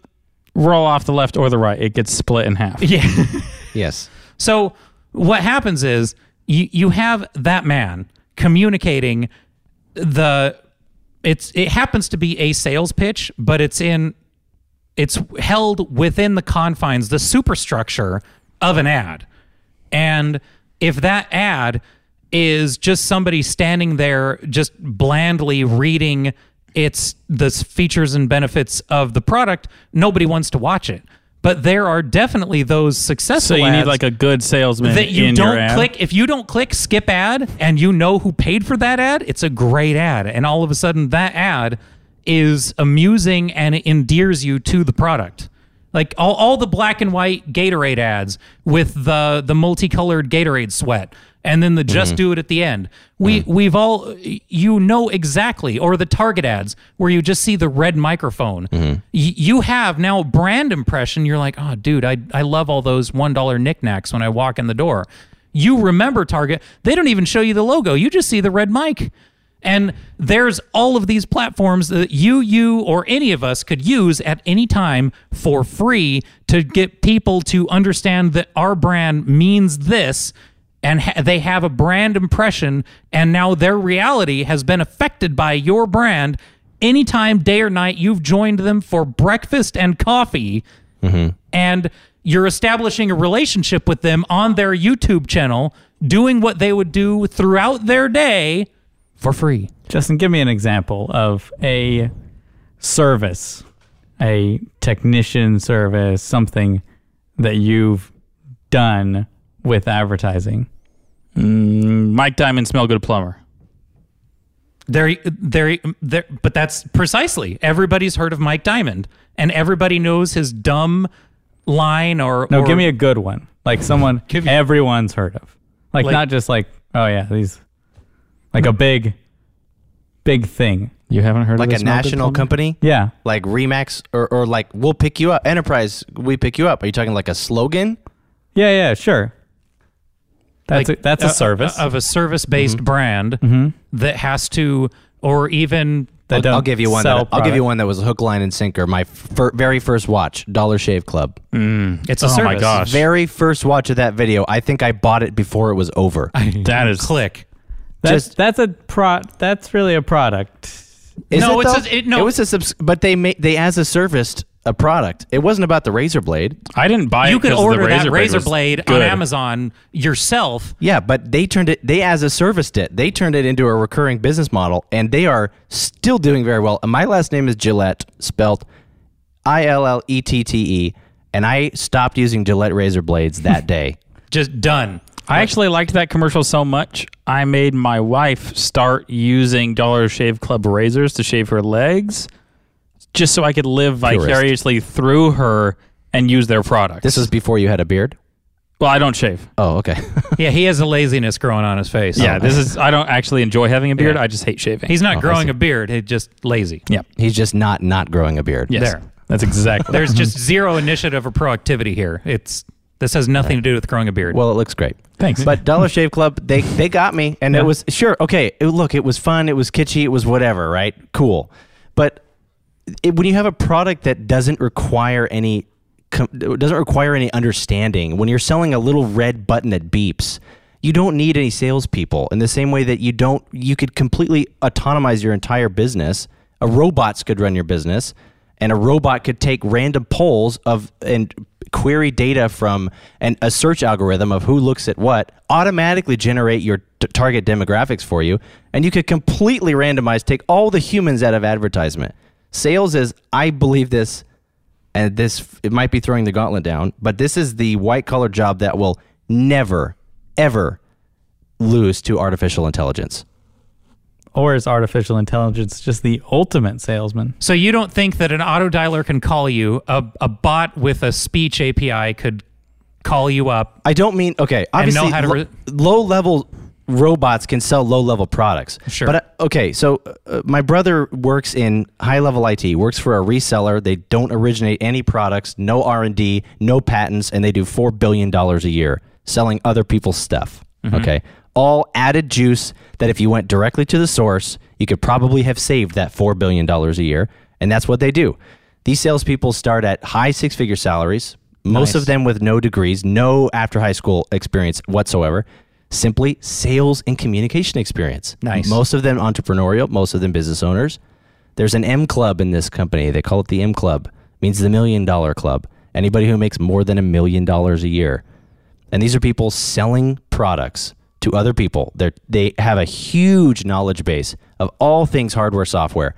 roll off the left or the right. It gets split in half. yeah [LAUGHS] Yes. So what happens is you you have that man communicating the it's it happens to be a sales pitch, but it's in it's held within the confines, the superstructure of an ad. And if that ad is just somebody standing there just blandly reading its the features and benefits of the product, nobody wants to watch it. But there are definitely those successful. So you need like a good salesman that you don't click if you don't click skip ad and you know who paid for that ad it's a great ad and all of a sudden that ad is amusing and it endears you to the product. Like all, all the black and white gatorade ads with the the multicolored gatorade sweat and then the mm-hmm. just do it at the end. We mm-hmm. we've all you know exactly or the target ads where you just see the red microphone. Mm-hmm. Y- you have now brand impression. You're like oh dude i, I love all those one dollar knickknacks when i walk in the door. You remember target. They don't even show you the logo. You just see the red mic and there's all of these platforms that you, you, or any of us could use at any time for free to get people to understand that our brand means this and ha- they have a brand impression and now their reality has been affected by your brand. Anytime day or night you've joined them for breakfast and coffee mm-hmm. and you're establishing a relationship with them on their YouTube channel doing what they would do throughout their day for free. Justin, give me an example of a service, a technician service, something that you've done with advertising. Mm, Mike Diamond, smell good plumber. There, there, there. But that's precisely. Everybody's heard of Mike Diamond, and everybody knows his dumb line. Or No, or- give me a good one. Like someone everyone's heard of. Like, Like- not just like, oh yeah, these like a big big thing. You haven't heard of. Like of a the Smell Good national Plumber? company? Yeah. Like Remax or, or like we'll pick you up. Enterprise, we pick you up. Are you talking like a slogan? Yeah, yeah, sure. That's like a, that's a service. of a service-based mm-hmm. brand mm-hmm. that has to, or even that I'll, don't I'll give you one. That, I'll give you one that was a hook, line, and sinker. My fir- very first watch, Dollar Shave Club. Mm. it's a Oh service. my gosh. Very first watch of that video. I think I bought it before it was over. I, [LAUGHS] That is Click. That's just- that's a pro. That's really a product. Is No, it it's though? a- it- no. was a subs- but they made they as a serviced a product. It wasn't about the razor blade. I didn't buy you it could 'cause the order that razor razor was blade on. Amazon yourself. Yeah, but they turned it. They as a serviced it. They turned it into a recurring business model, and they are still doing very well. And my last name is Gillette, spelt I L L E T T E, and I stopped using Gillette razor blades that day. [LAUGHS] Just done. I actually liked that commercial so much, I made my wife start using Dollar Shave Club razors to shave her legs, just so I could live Purist. vicariously through her and use their products. This was before you had a beard. well, I don't shave. Oh, okay. [LAUGHS] Yeah, he has a laziness growing on his face. Yeah, this is. I don't actually enjoy having a beard. I just hate shaving. He's Oh, not growing a beard. He's just lazy. yeah. He's just not not growing a beard. Yes. There. That's exactly. There's [LAUGHS] just zero initiative or proactivity here. It's this has nothing to do with growing a beard. Well, it looks great. Thanks. But Dollar Shave Club, they they got me, and it was sure okay. it- look, it was fun, it was kitschy, it was whatever, right? Cool. But it, when you have a product that doesn't require any com- doesn't require any understanding, when you're selling a little red button that beeps, you don't need any salespeople. In the same way that you don't, you could completely autonomize your entire business. A robots could run your business, and a robot could take random polls of and query data from an, a search algorithm of who looks at what, automatically generate your t- target demographics for you, and you could completely randomize, take all the humans out of advertisement. Sales is, I believe this, and this it might be throwing the gauntlet down, but this is the white collar job that will never, ever lose to artificial intelligence. Or is artificial intelligence just the ultimate salesman? so you don't think that an auto dialer can call you? A, a bot with a speech API could call you up. I don't mean okay. Obviously, know how to re- low level robots can sell low level products. Sure. But uh, okay, so uh, my brother works in high level IT. Works for a reseller. They don't originate any products, no R and D, no patents, and they do four billion dollars a year selling other people's stuff. Mm-hmm. Okay, all added juice that if you went directly to the source, you could probably have saved that four billion dollars a year, and that's what they do. These salespeople start at high six figure salaries. Most of them with no degrees, no after high school experience whatsoever. Simply sales and communication experience. Nice. Most of them entrepreneurial, most of them business owners. There's an M club in this company. They call it the M club. Means the million dollar club. Anybody who makes more than a million dollars a year. And these are people selling products to other people. They they have a huge knowledge base of all things hardware, software.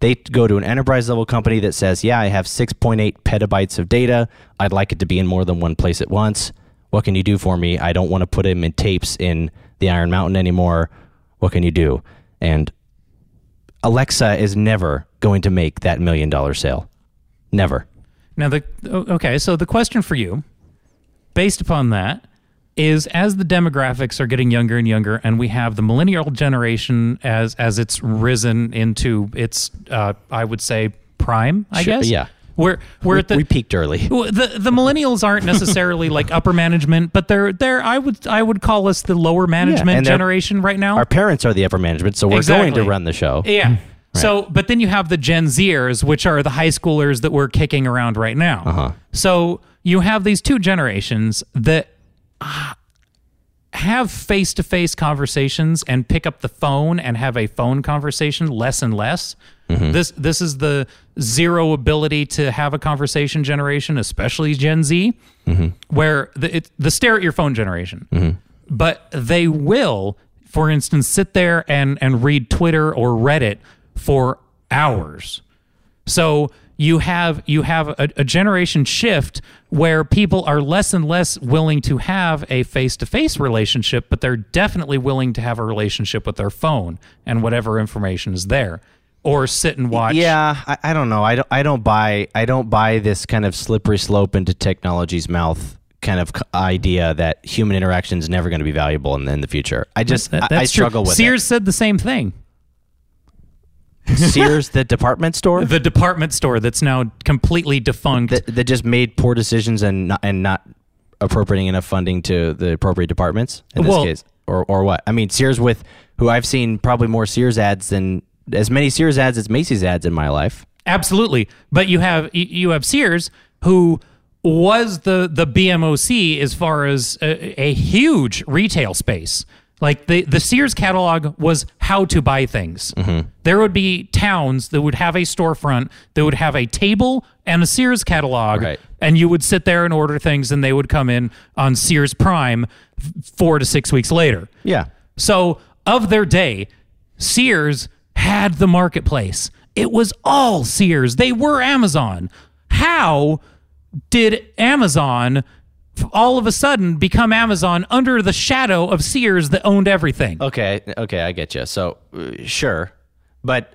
They go to an enterprise level company that says, "Yeah, I have 6.8 petabytes of data. I'd like it to be in more than one place at once. What can you do for me? I don't want to put them in tapes in the Iron Mountain anymore. What can you do?" And Alexa is never going to make that million dollar sale. Never. Now the okay, so the question for you, based upon that, is as the demographics are getting younger and younger, and we have the millennial generation as as it's risen into its, uh, I would say, prime. I Sure, guess. yeah. We're we're We, at the we peaked early. The the millennials aren't necessarily [LAUGHS] like upper management, but they're they're I would I would call us the lower management they're- generation right now. Our parents are the upper management, so we're going to run the show. yeah. So, but then you have the Gen Zers, which are the high schoolers that we're kicking around right now. Uh-huh. So you have these two generations that uh, have face to face conversations and pick up the phone and have a phone conversation less and less. Mm-hmm. This this is the zero ability to have a conversation generation, especially Gen Z, Mm-hmm. where the it, the stare at your phone generation. But they will, for instance, sit there and and read Twitter or Reddit for hours. So you have you have a, a generation shift where people are less and less willing to have a face to face relationship, but they're definitely willing to have a relationship with their phone and whatever information is there, or sit and watch. Yeah, I, I don't know. I don't. I don't buy. I don't buy this kind of slippery slope into technology's mouth kind of idea that human interaction is never going to be valuable in, in the future. I just That- I, I struggle true. with Sears said the same thing. Sears, the department store The department store that's now completely defunct. that, that just made poor decisions and not, and not appropriating enough funding to the appropriate departments in this Well- case, or or what? I mean, Sears with who I've seen probably more Sears ads than as many Sears ads as Macy's ads in my life. Absolutely, but you have you- you have Sears who was the the BMOC as far as a, a huge retail space. Like the the Sears catalog was how to buy things. Mm-hmm. There would be towns that would have a storefront that would have a table and a Sears catalog, Right. and you would sit there and order things, and they would come in on Sears Prime four to six weeks later. Yeah. So, of their day, Sears had the marketplace. It was all Sears. They were Amazon. How did Amazon all of a sudden become Amazon under the shadow of Sears that owned everything? Okay, okay, I get you. So, uh, sure, but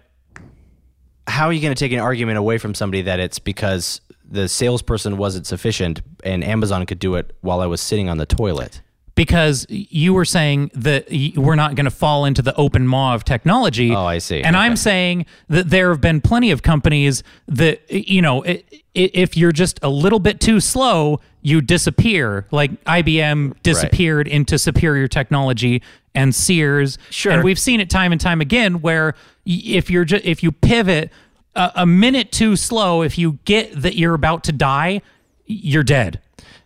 how are you going to take an argument away from somebody that it's because the salesperson wasn't sufficient and Amazon could do it while I was sitting on the toilet? Because you were saying that we're not going to fall into the open maw of technology. Oh, I see. And I'm saying that there have been plenty of companies that you know, if you're just a little bit too slow, you disappear. Like IBM disappeared into superior technology and Sears. Sure. And we've seen it time and time again where if you're just if you pivot a, a minute too slow, if you get that you're about to die, you're dead.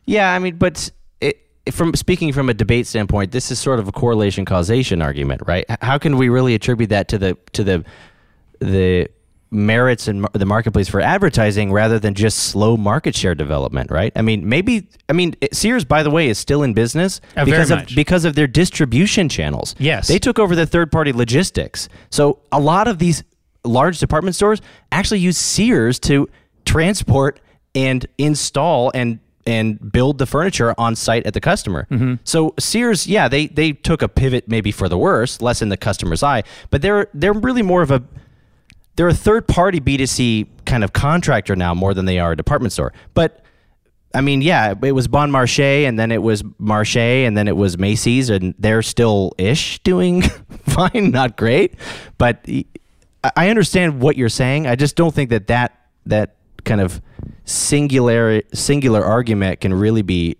Yeah, I mean, but from speaking from a debate standpoint, this is sort of a correlation causation argument, right? How can we really attribute that to the to the the merits and the marketplace for advertising rather than just slow market share development, right? I mean, maybe I mean Sears, by the way, is still in business Uh, because of much. because of their distribution channels. Yes. they took over the third party logistics, so a lot of these large department stores actually use Sears to transport and install and and build the furniture on site at the customer. Mm-hmm. So Sears, yeah, they they took a pivot maybe for the worse, less in the customer's eye, but they're they're really more of a they're a third party B2C kind of contractor now more than they are a department store. But I mean, yeah, it was Bon Marché and then it was Marché and then it was Macy's and they're still ish doing [LAUGHS] fine, not great. But I- I understand what you're saying. I just don't think that that, that kind of singular singular argument can really be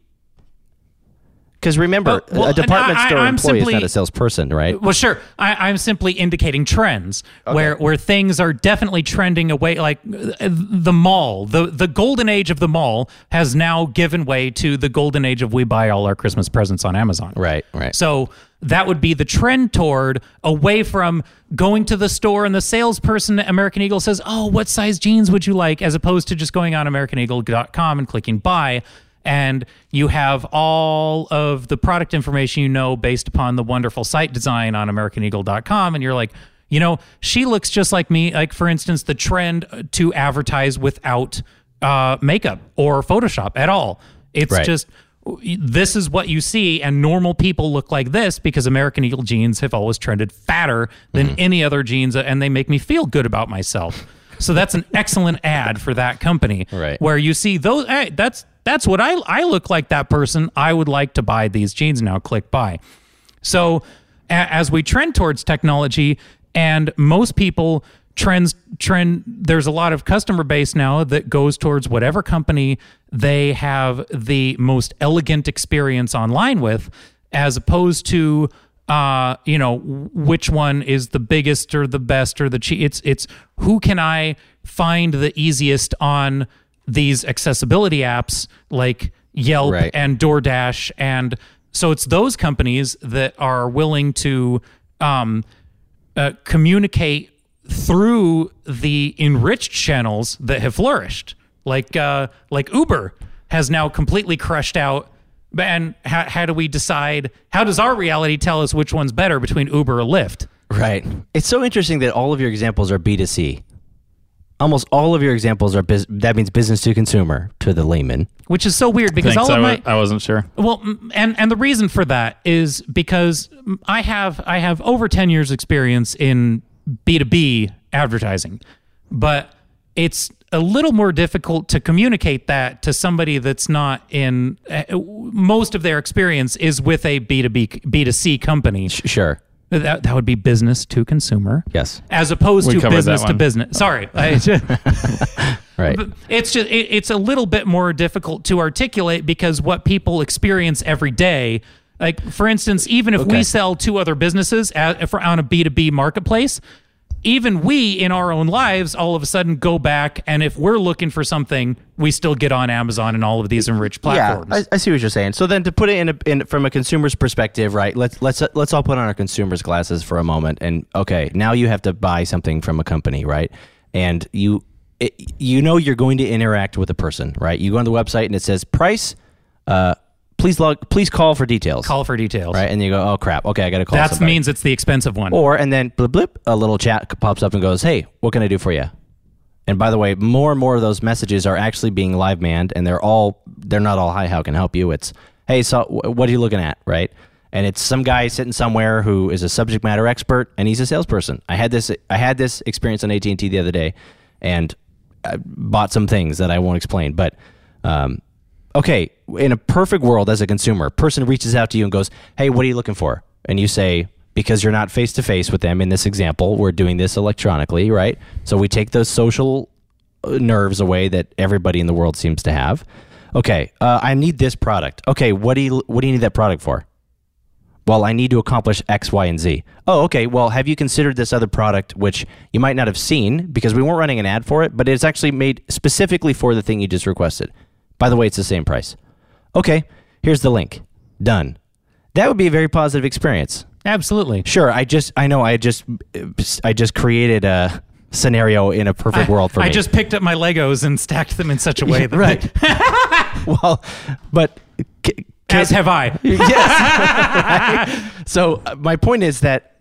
because remember, But- well, a department I- store I'm employee simply- is not a salesperson, right? Well, sure. I, I'm simply indicating trends where where things are definitely trending away. Like the mall, the the golden age of the mall has now given way to the golden age of we buy all our Christmas presents on Amazon. Right, right. So that would be the trend toward away from going to the store and the salesperson at American Eagle says, "Oh, what size jeans would you like?" as opposed to just going on americaneagle.com and clicking buy and you have all of the product information you know based upon the wonderful site design on americaneagle.com and you're like you know she looks just like me like for instance the trend to advertise without uh, makeup or photoshop at all it's Right. just this is what you see and normal people look like this because american eagle jeans have always trended fatter than mm-hmm. any other jeans and they make me feel good about myself. So that's an excellent ad for that company Right. where you see those hey, that's that's what I I look like that person. I would like to buy these jeans. Now click buy. So a- as we trend towards technology and most people trends trend there's a lot of customer base now that goes towards whatever company they have the most elegant experience online with as opposed to uh you know which one is the biggest or the best or the cheap it's it's who can i find the easiest on these accessibility apps like Yelp Right. and DoorDash and so it's those companies that are willing to um, uh, communicate through the enriched channels that have flourished, like uh, like Uber has now completely crushed out. And how, how do we decide? How does our reality tell us which one's better between Uber or Lyft? Right. It's so interesting that all of your examples are B2C. Almost all of your examples are bus- that means business to consumer to the layman. Which is so weird because Thanks. all I, of wa- my I wasn't sure. Well, and and the reason for that is because I have I have over 10 years experience in B2B advertising. But it's a little more difficult to communicate that to somebody that's not in uh, most of their experience is with a B2B B2C company. Sh- Sure. That that would be business to consumer. Yes. As opposed We to business to business. Sorry. [LAUGHS] I, [LAUGHS] Right. but it's just it, it's a little bit more difficult to articulate because what people experience every day like for instance even if Okay. we sell to other businesses at, for, on a b2b marketplace even we in our own lives all of a sudden go back and if we're looking for something, we still get on Amazon and all of these enriched platforms. Yeah, I, I see what you're saying. So then, to put it in, a, in from a consumer's perspective, right? Let's let's let's all put on our consumer's glasses for a moment. And okay, now you have to buy something from a company, right? And you it, you know you're going to interact with a person, right? You go on the website and it says price. Uh, please log. Please call for details. Call for details. Right, and you go, oh crap. Okay, I got to call. That somebody. means it's the expensive one. Or and then blip blip, a little chat pops up and goes, "Hey, what can I do for you?" And by the way, more and more of those messages are actually being live manned, and they're all they're not all hi, how can I help you? It's hey, so what are you looking at, right? And it's some guy sitting somewhere who is a subject matter expert, and he's a salesperson. I had this I had this experience on AT and T the other day, and I bought some things that I won't explain, but. Um, okay, in a perfect world as a consumer, person reaches out to you and goes, "Hey, what are you looking for?" And you say, because you're not face to face with them in this example, we're doing this electronically, right? So we take those social uh, nerves away that everybody in the world seems to have. Okay, uh, I need this product. Okay, what do you what do you need that product for? Well, I need to accomplish X, Y, and Z. Oh, okay. Well, have you considered this other product, which you might not have seen because we weren't running an ad for it, but it's actually made specifically for the thing you just requested? By the way, it's the same price. Okay, here's the link. Done. That would be a very positive experience. Absolutely. Sure, I just I know I just I just created a scenario in a perfect world for I me. I just picked up my Legos and stacked them in such a way that right. [LAUGHS] well, but c- as have I. [LAUGHS] yes. [LAUGHS] So uh, my point is that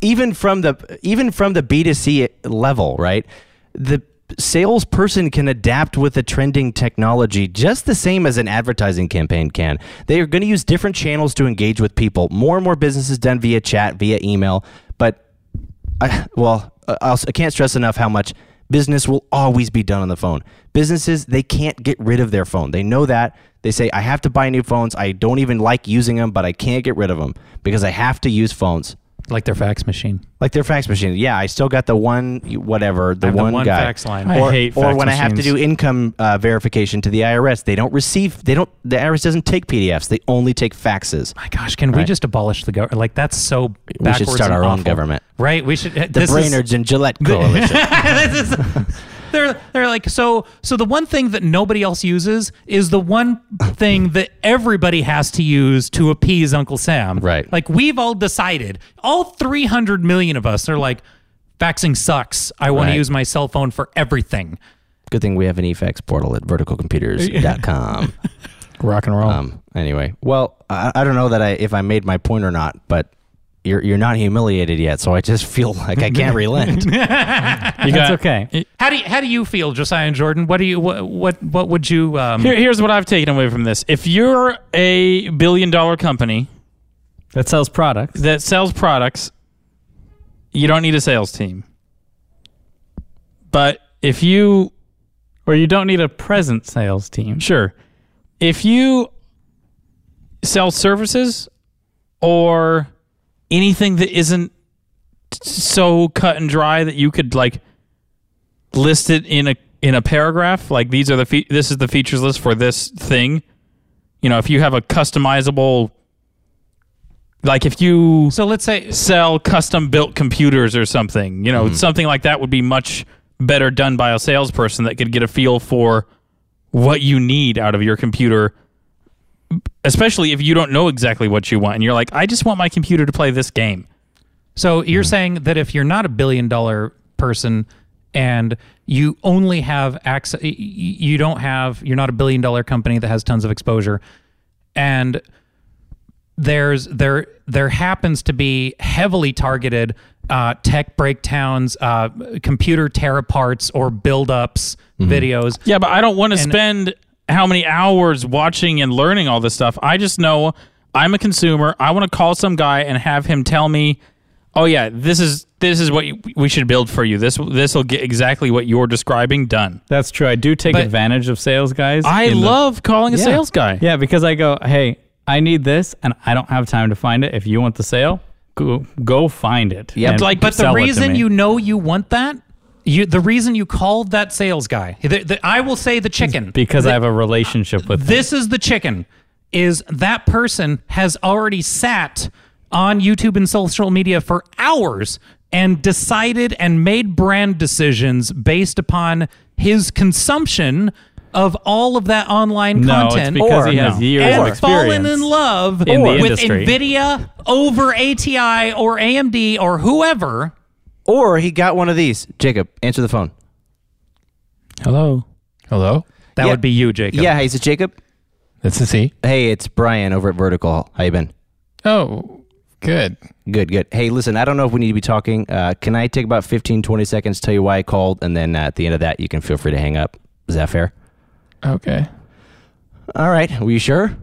even from the even from the B2C level, right? The salesperson can adapt with the trending technology just the same as an advertising campaign can. They are going to use different channels to engage with people. More and more businesses done via chat, via email, but I, well, I can't stress enough how much business will always be done on the phone. Businesses, they can't get rid of their phone. They know that. They say, I have to buy new phones. I don't even like using them, but I can't get rid of them because I have to use phones. Like their fax machine. Like their fax machine. Yeah, I still got the one, whatever, the have the one, one guy. fax line. I Or, hate or fax when I have to machines. do income uh, verification to the IRS, they don't receive, they don't, the IRS doesn't take PDFs. They only take faxes. My gosh, can we Right. just abolish the government? Like that's so backwards. We should start and our own awful. government. right? We should. The this is- Brainards and Gillette [LAUGHS] Coalition. This is- they're they're like so so the one thing that nobody else uses is the one thing that everybody has to use to appease Uncle Sam. Right. Like we've all decided, all 300 million of us are like faxing sucks. I want Right. to use my cell phone for everything. Good thing we have an eFax portal at verticalcomputers.com. [LAUGHS] Rock and roll. Um, anyway, well, I, I don't know that I if I made my point or not, but you're you're not humiliated yet, so I just feel [LAUGHS] like I can't relent. [LAUGHS] you That's got okay. How do you, how do you feel, Josiah and Jordan? What do you what what, what would you um, Here, here's what I've taken away from this. If you're a billion dollar company That sells products. that sells products, you don't need a sales team. But if you, Or you don't need a present sales team. sure, if you sell services or anything that isn't so cut and dry that you could like list it in a in a paragraph like these are the fe- this is the features list for this thing you know if you have a customizable like if you So let's say sell custom built computers or something. You know, mm-hmm. something like that would be much better done by a salesperson that could get a feel for what you need out of your computer. Especially if you don't know exactly what you want and you're like, I just want my computer to play this game. So you're Hmm. saying that if you're not a billion dollar person and you only have access, you don't have, you're not a billion dollar company that has tons of exposure, and there's there there happens to be heavily targeted uh, tech breakdowns, uh, computer tear aparts or build-ups Mm-hmm. videos. Yeah, but I don't want to spend how many hours watching and learning all this stuff. I just know I'm a consumer. I want to call some guy and have him tell me, "Oh yeah, this is this is what you, we should build for you. This this will get exactly what you're describing done." That's true. I do take But- advantage of sales guys. I in the- love calling a Yeah. sales guy. Yeah, because I go, hey, I need this, and I don't have time to find it. If you want the sale, go go find it. Yeah, Like, But the sell it to reason you know you want that, you the reason you called that sales guy, the, the, I will say the chicken because I have a relationship with this is the chicken is that person has already sat on YouTube and social media for hours and decided and made brand decisions based upon his consumption of all of that online No, it's content because Or- he has no. years and of fallen in love in with industry. Nvidia over ATI or AMD or whoever. Or he got one of these. Jacob, answer the phone. Hello. Hello, That Yeah. would be you, Jacob. Yeah, hey, is it Jacob? this is he. Hey, it's Brian over at Vertical. How you been? Oh, good. Good, good. Hey, listen, I don't know if we need to be talking. Uh, can I take about 15, 20 seconds, tell you why I called, and then at the end of that, you can feel free to hang up. Is that fair? Okay, All right. Were you sure?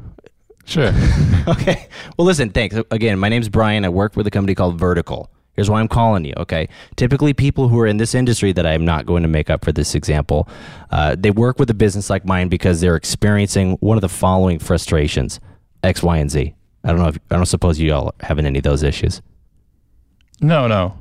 sure. [LAUGHS] Okay. Well, listen, thanks. Again, my name's Brian. I work with a company called Vertical. Here's why I'm calling you, okay? Typically, people who are in this industry that I'm not going to make up for this example, uh, they work with a business like mine because they're experiencing one of the following frustrations X, Y, and Z. I don't know if, I don't suppose you all having any of those issues. No, no.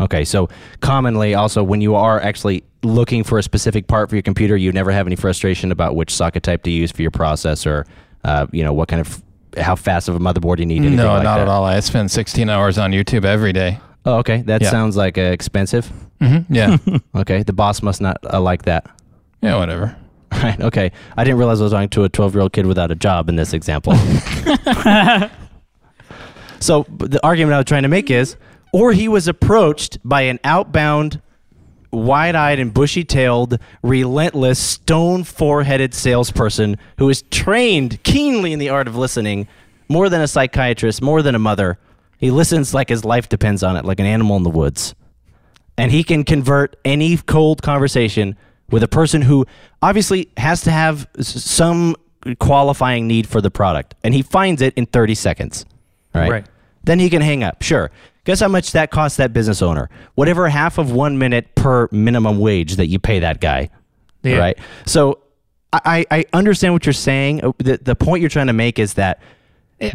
Okay, so commonly also when you are actually looking for a specific part for your computer, you never have any frustration about which socket type to use for your processor, uh, you know, what kind of, how fast of a motherboard you need. anything No, like not that. at all. I spend 16 hours on YouTube every day. Oh, okay. That Yeah. sounds like uh, expensive. Mm-hmm. Yeah. [LAUGHS] Okay, the boss must not uh, like that. yeah, whatever. [LAUGHS] Right. Okay. I didn't realize I was talking to a 12 year old kid without a job in this example. [LAUGHS] so the argument I was trying to make is, or he was approached by an outbound, wide eyed and bushy tailed, relentless, stone foreheaded salesperson who is trained keenly in the art of listening, more than a psychiatrist, more than a mother. He listens like his life depends on it, like an animal in the woods and he can convert any cold conversation with a person who obviously has to have some qualifying need for the product and he finds it in 30 seconds right, Right. then he can hang up sure guess how much that costs that business owner? Whatever half of one minute per minimum wage that you pay that guy Yeah. right? So I, I understand what you're saying. Uh, The, the point you're trying to make is that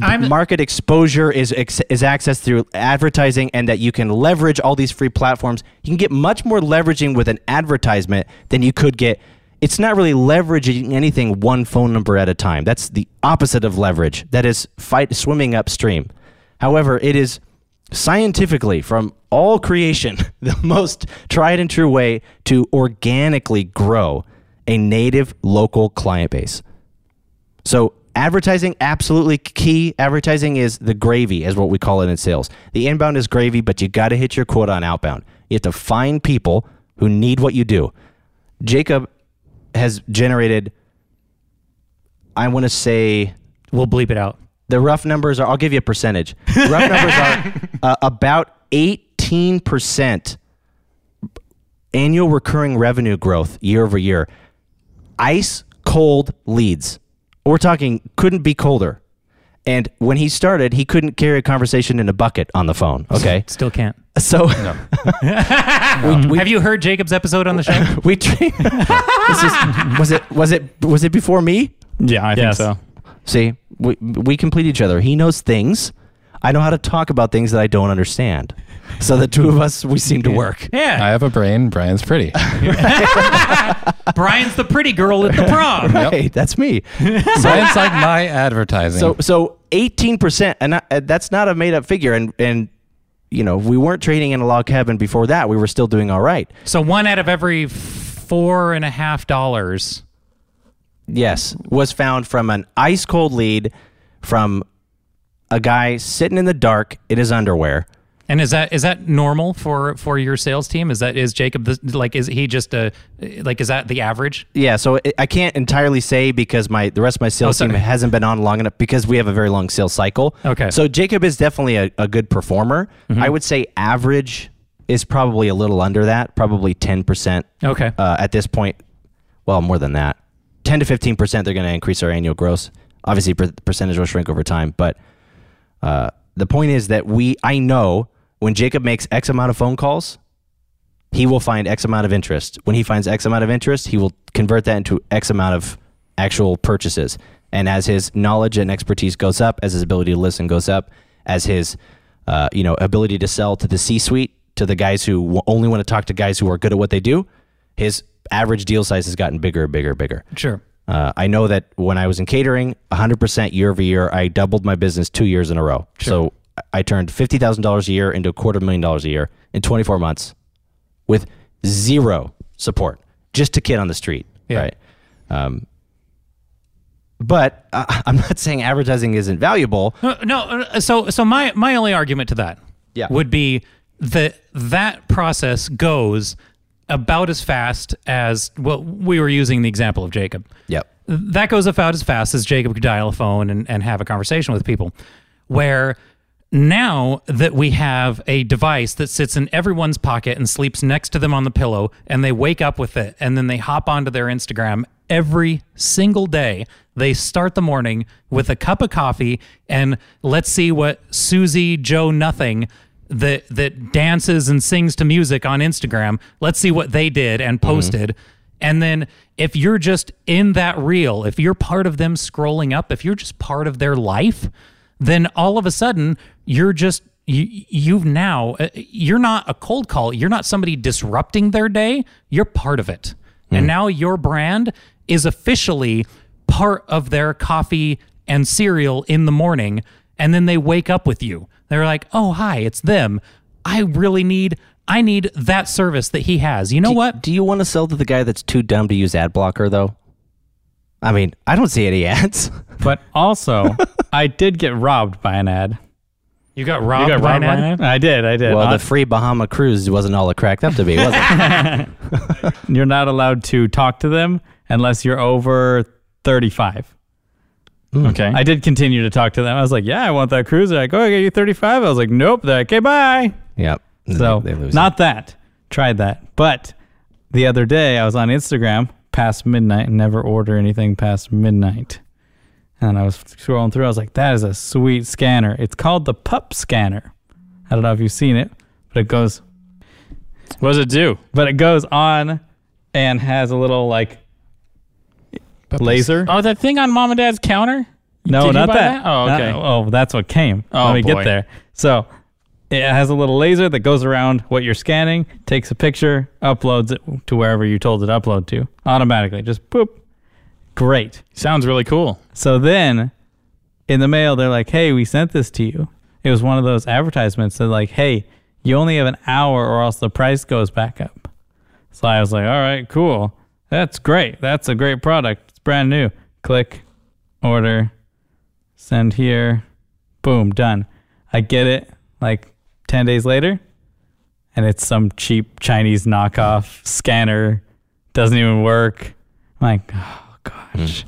I'm market exposure is is accessed through advertising and that you can leverage all these free platforms. You can get much more leveraging with an advertisement than you could get it's not really leveraging anything one phone number at a time. That's the opposite of leverage. That is fight swimming upstream. However it is scientifically from all creation [LAUGHS] the most tried and true way to organically grow a native local client base so advertising absolutely key. Advertising is the gravy, is what we call it in sales. The inbound is gravy, but you got to hit your quota on outbound. You have to find people who need what you do. Jacob has generated, I want to say, we'll bleep it out. The rough numbers are. I'll give you a percentage. The rough numbers are [LAUGHS] uh, about eighteen percent annual recurring revenue growth year over year. Ice cold leads. We're talking couldn't be colder. And when he started, he couldn't carry a conversation in a bucket on the phone. Okay, [LAUGHS] Still can't. so [LAUGHS] Have you heard Jacob's episode on the show? we trained. this is, was it was it was it before me? Yeah, I Yes. think so. See, we, we complete each other. He knows things. I know how to talk about things that I don't understand. So the two of us, we seem to work. yeah. I have a brain. Brian's pretty. [LAUGHS] Brian's the pretty girl at the prom. Hey, that's me. [LAUGHS] Brian's like my advertising. So so eighteen percent, and I- uh, that's not a made up figure. And and you know we weren't trading in a log cabin before that. We were still doing all right. So one out of every four and a half dollars. Yes, was found from an ice cold lead from a guy sitting in the dark in his underwear. And is that is that normal for for your sales team? Is that is Jacob the, like is he just a like is that the average? Yeah, so I can't entirely say because my the rest of my sales Oh, team hasn't been on long enough because we have a very long sales cycle. Okay. So Jacob is definitely a, a good performer. I would say average is probably a little under that, probably ten percent Okay. uh, at this point. Well, more than that, ten to fifteen percent. They're going to increase our annual gross. Obviously, per- percentage will shrink over time, but uh, the point is that we. I know when Jacob makes X amount of phone calls, he will find X amount of interest. When he finds X amount of interest, he will convert that into X amount of actual purchases. And as his knowledge and expertise goes up, as his ability to listen goes up, as his uh, you know ability to sell to the C-suite, to the guys who only want to talk to guys who are good at what they do, his average deal size has gotten bigger, bigger, bigger. Sure. Uh, I know that when I was in catering, 100% year over year, I doubled my business two years in a row. Sure. So I turned fifty thousand dollars a year into a quarter million dollars a year in 24 months, with zero support, just a kid on the street. Yeah. Right. Um, but uh, [LAUGHS] I'm not saying advertising isn't valuable. Uh, no, uh, so so my my only argument to that Yeah. would be that that process goes about as fast as well. We were using the example of Jacob. Yep. That goes about as fast as Jacob could dial a phone and, and have a conversation with people. Where now that we have a device that sits in everyone's pocket and sleeps next to them on the pillow, and they wake up with it, and then they hop onto their Instagram every single day. They start the morning with a cup of coffee, and let's see what Susie Joe Nothing that that dances and sings to music on Instagram. Let's see what they did and posted. And then if you're just in that reel, if you're part of them scrolling up, if you're just part of their life, then all of a sudden you're just you you've now uh, you're not a cold call. You're not somebody disrupting their day. You're part of it. And now your brand is officially part of their coffee and cereal in the morning. And then they wake up with you they're like oh hi it's them i really need i need that service that he has you know what Do you want to sell to the guy that's too dumb to use ad blocker though? I mean, I don't see any ads. [LAUGHS] But also, I did get robbed by an ad. you got robbed, You got by robbed an by an ad? I did. I did. well, On- the uh, free Bahama cruise wasn't all it cracked up to be, was it? [LAUGHS] [LAUGHS] you're not allowed to talk to them unless you're over 35. Mm. Okay. I did continue to talk to them. I was like, "Yeah, I want that cruiser." Like, "Oh, I got you 35." I was like, "Nope." They're like, "Okay, bye." yep. So They- they lose not that. Tried that. But the other day I was on Instagram past midnight and never order anything past midnight. And I was scrolling through. I was like, that is a sweet scanner. It's called the Pup Scanner. I don't know if you've seen it, but it goes what does it do? but it goes on and has a little like laser. Oh, that thing on mom and dad's counter? No, Did you not buy that. Oh, Not- okay. oh, that's what came. Oh, Let me boy. get there. So it has a little laser that goes around what you're scanning, takes a picture, uploads it to wherever you told it to upload to automatically. Just boop. Great. Sounds really cool. So then in the mail, they're like, hey, we sent this to you. It was one of those advertisements that, like, hey, you only have an hour or else the price goes back up. So I was like, all right, cool. That's great. That's a great product. It's brand new. Click, order, send here. Boom, done. I get it like 10 days later, and it's some cheap Chinese knockoff scanner. Doesn't even work. I'm like, oh, gosh.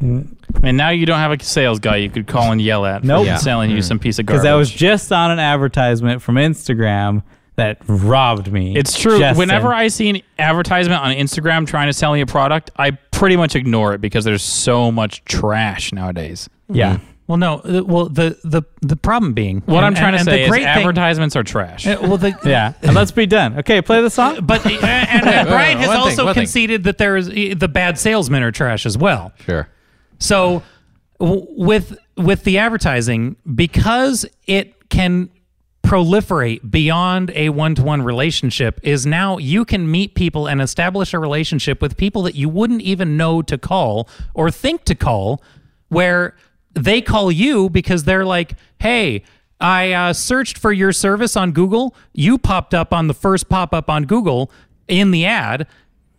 Hmm. Mm. And now you don't have a sales guy you could call and yell at Nope. for Yeah. selling you some piece of garbage. Because garbage. that was just on an advertisement from Instagram that robbed me. It's true. Just Whenever. I see an advertisement on Instagram trying to sell me a product, I pretty much ignore it because there's so much trash nowadays. yeah, well no uh, well the the the problem being What and- I'm trying and- to and say the is great thing- advertisements are trash. Uh, well the [LAUGHS] yeah. [LAUGHS] And let's be done. Okay, play the song. But and, and, [LAUGHS] and Brian has one thing, also one thing. conceded that there is the bad salesmen are trash as well. Sure. So w- with with the advertising, because it can proliferate beyond a one-to-one relationship is now you can meet people and establish a relationship with people that you wouldn't even know to call or think to call where they call you because they're like hey i uh, searched for your service on google. You popped up on the first pop-up on google in the ad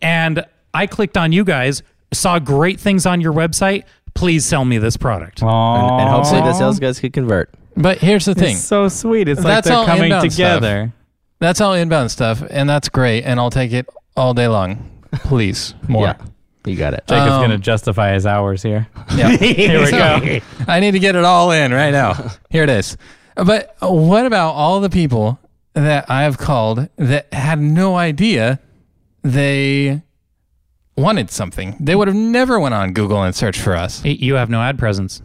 and i clicked on you guys saw great things on your website. Please sell me this product. And, and hopefully the sales guys could convert. But here's the thing. It's so sweet. It's like they're coming inbound stuff. together. That's all inbound stuff, and that's great, and I'll take it all day long. Please, [LAUGHS] more. Yeah. You got it. Jacob's Um, gonna justify his hours here. Yeah. [LAUGHS] Here we go. [LAUGHS] I need to get it all in right now. Here it is. But what about all the people that I have called that had no idea they wanted something? They would have never went on Google and searched for us. you have no ad presence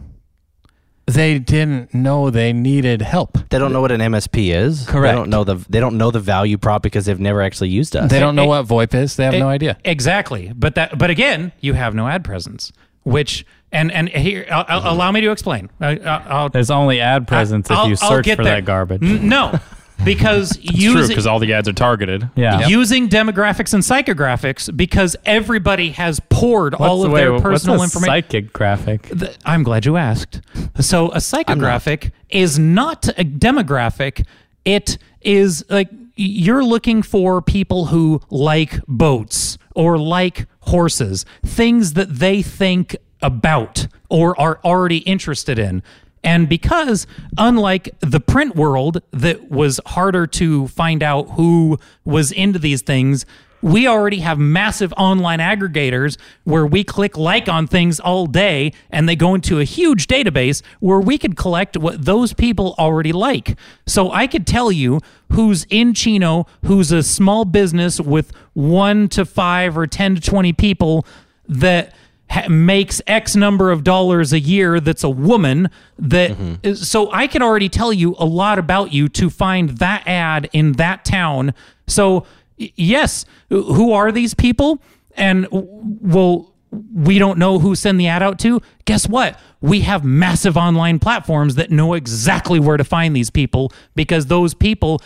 They didn't know they needed help. They don't know what an MSP is. Correct. They don't know the they don't know the value prop because they've never actually used us. They don't know it- what VoIP is. They have no idea. Exactly. But that but again, you have no ad presence, which and and here I'll, I'll- allow me to explain. I, I'll, There's only ad presence if I'll- you search for there. that garbage. N- No. [LAUGHS] because True, using because all the ads are targeted. Yeah. using demographics and psychographics because everybody has poured all of the- their wait, personal what's a information. Psychic graphic. Th- I'm glad you asked. So a psychographic is not a demographic. It is like you're looking for people who like boats or like horses, things that they think about or are already interested in. And because, unlike the print world that was harder to find out who was into these things, we already have massive online aggregators where we click like on things all day and they go into a huge database where we could collect what those people already like. So I could tell you who's in Chino, who's a small business with one to five or 10 to 20 people that ha- makes X number of dollars a year that's a woman that mm-hmm. is- so I can already tell you a lot about you to find that ad in that town. So yes, who are these people? And well we don't know who send the ad out to. Guess what? We have massive online platforms that know exactly where to find these people because those people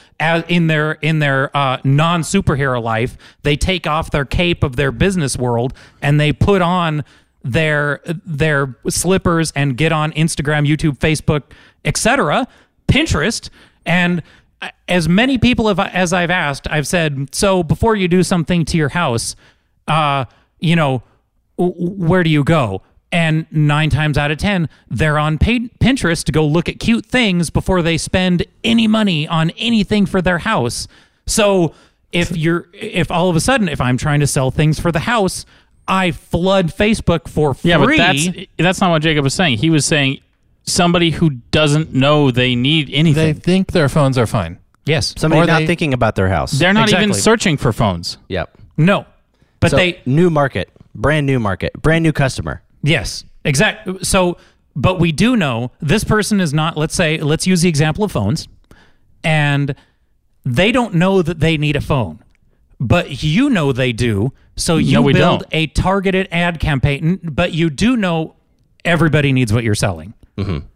in their in their uh, non superhero life, they take off their cape of their business world and they put on their their slippers and get on Instagram, YouTube, Facebook, etc., Pinterest, and as many people have, as I've asked, I've said, so before you do something to your house, uh, you know, where do you go? And nine times out of 10, they're on Pin- Pinterest to go look at cute things before they spend any money on anything for their house. So if you're, if all of a sudden, if I'm trying to sell things for the house, I flood Facebook for free. Yeah, but that's that's not what Jacob was saying. He was saying somebody who doesn't know they need anything. They think their phones are fine. yes. Somebody Or not they- thinking about their house. They're not even searching for phones. Yep. no, but So they, new market, brand new market, brand new customer. Yes, exactly. So, but we do know this person is not, let's say, let's use the example of phones, and they don't know that they need a phone, but you know they do. So you No, build don't. a targeted ad campaign, but you do know everybody needs what you're selling. Mm-hmm.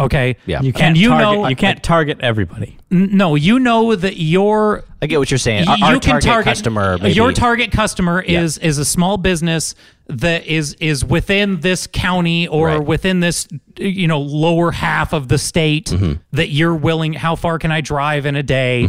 Okay. Yeah. You can't you target, know- you can't target everybody. N- No, you know that your I get what you're saying. Y- Our, our target, customer, maybe, your target customer is is a small business that is is within this county or Right. within this you know lower half of the state Mm-hmm. that you're willing how far can I drive in a day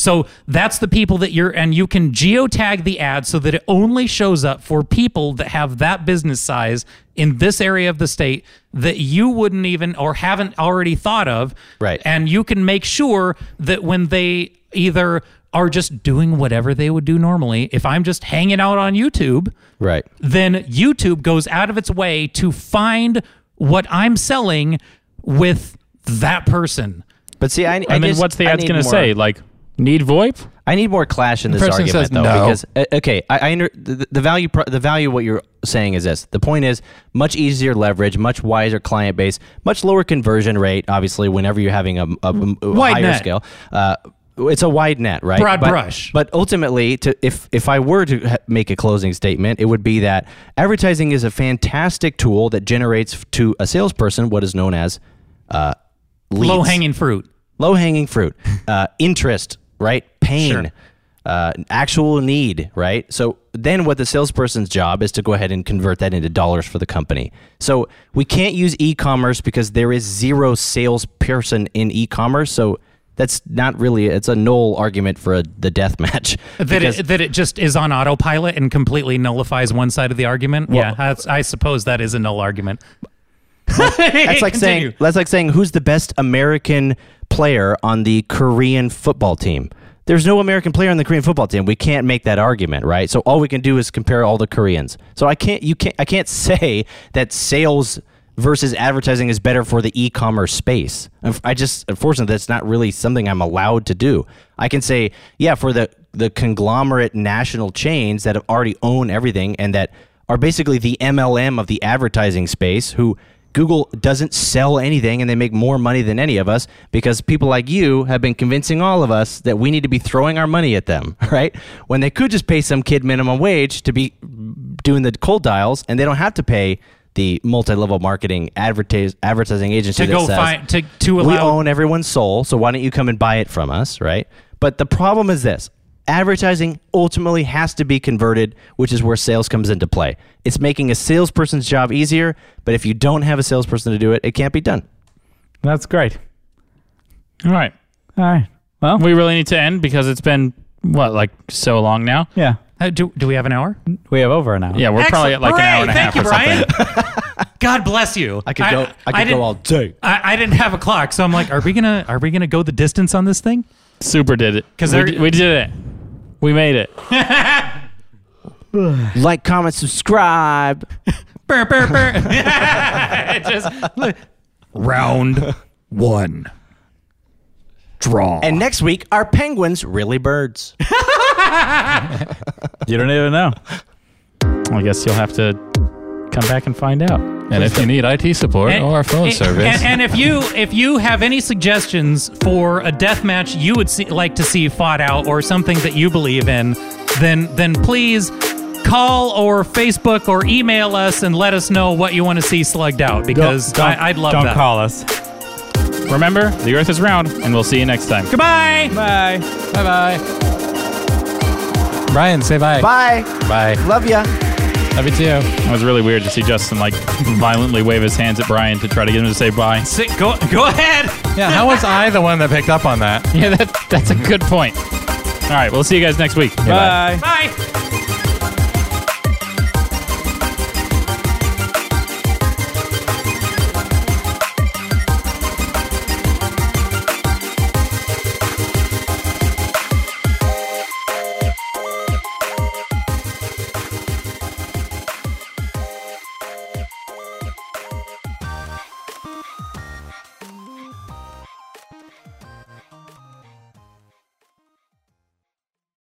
so that's the people that you're and you can geotag the ad so that it only shows up for people that have that business size in this area of the state that you wouldn't even or haven't already thought of Right. and you can make sure that when they either are just doing whatever they would do normally, if I'm just hanging out on YouTube, right. then YouTube goes out of its way to find what I'm selling with that person. But see, I, I And then just- what's the I ad's going to say? Like, need VoIP? I need more clash in this person argument, says though, no. because uh, okay, I, I under, the, the value pro- the value of what you're saying is this: the point is much easier leverage, much wiser client base, much lower conversion rate. Obviously, whenever you're having a, a, a Wide higher net. scale, uh, it's a wide net, right? Broad but, brush. But ultimately, to, if if I were to ha- make a closing statement, it would be that advertising is a fantastic tool that generates to a salesperson what is known as uh, Low hanging fruit. low hanging fruit, uh, interest, right? Pain, Sure. uh, actual need, right? So then what the salesperson's job is to go ahead and convert that into dollars for the company. So we can't use e commerce because there is zero salesperson in e commerce. So that's not really, it's a null argument for a, the death match. [LAUGHS] That it, that it just is on autopilot and completely nullifies one side of the argument. yeah, that's, I suppose that is a null argument. That's like [LAUGHS] saying that's like saying who's the best American player on the Korean football team. There's no American player on the Korean football team. We can't make that argument, right? So all we can do is compare all the Koreans. So I can't you can't I can't [LAUGHS] say that sales versus advertising is better for the e-commerce space. I just unfortunately that's not really something I'm allowed to do. I can say, yeah, for the the conglomerate national chains that have already own everything and that are basically the MLM of the advertising space who Google doesn't sell anything and they make more money than any of us because people like you have been convincing all of us that we need to be throwing our money at them, [LAUGHS] right? When they could just pay some kid minimum wage to be doing the cold dials and they don't have to pay the multi-level marketing advertise, advertising agency to go says, find to to allow- we own everyone's soul, so why don't you come and buy it from us, right? But the problem is this advertising ultimately has to be converted, which is where sales comes into play. It's making a salesperson's job easier, but if you don't have a salesperson to do it, it can't be done. That's great. All right. All right. Well, We really need to end because it's been what like so long now. yeah. Uh, do do we have an hour? We have over an hour. Yeah, we're probably at like an hour and a Hooray! half Thank or you, something. Brian. [LAUGHS] God bless you. I could go I could didn't- go all day. I, I didn't have a clock, so I'm like, are we gonna are we gonna go the distance on this thing? Super did it 'Cause we, they're- did- we did it. We made it. [LAUGHS] Like, comment, subscribe. [LAUGHS] Burr, burr, burr. [LAUGHS] Just round one. Draw. And next week, are penguins really birds? You don't even know. I guess you'll have to come back and find out. And if you need IT support or phone and- service, and, and if you if you have any suggestions for a death match you would see, like to see fought out or something that you believe in, then then please call or Facebook or email us and let us know what you want to see slugged out because Don't- I, I'd love Don't that. call us. Remember, the Earth is round, and we'll see you next time. Goodbye. Bye. bye bye. Brian, say bye. Bye. Bye. Love ya. Love you too. It was really weird to see Justin like violently wave his hands at Brian to try to get him to say bye. Sit, go go ahead. Yeah, how was I the one that picked up on that? [LAUGHS] Yeah, that, that's a good point. All right, we'll see you guys next week. Bye. Bye.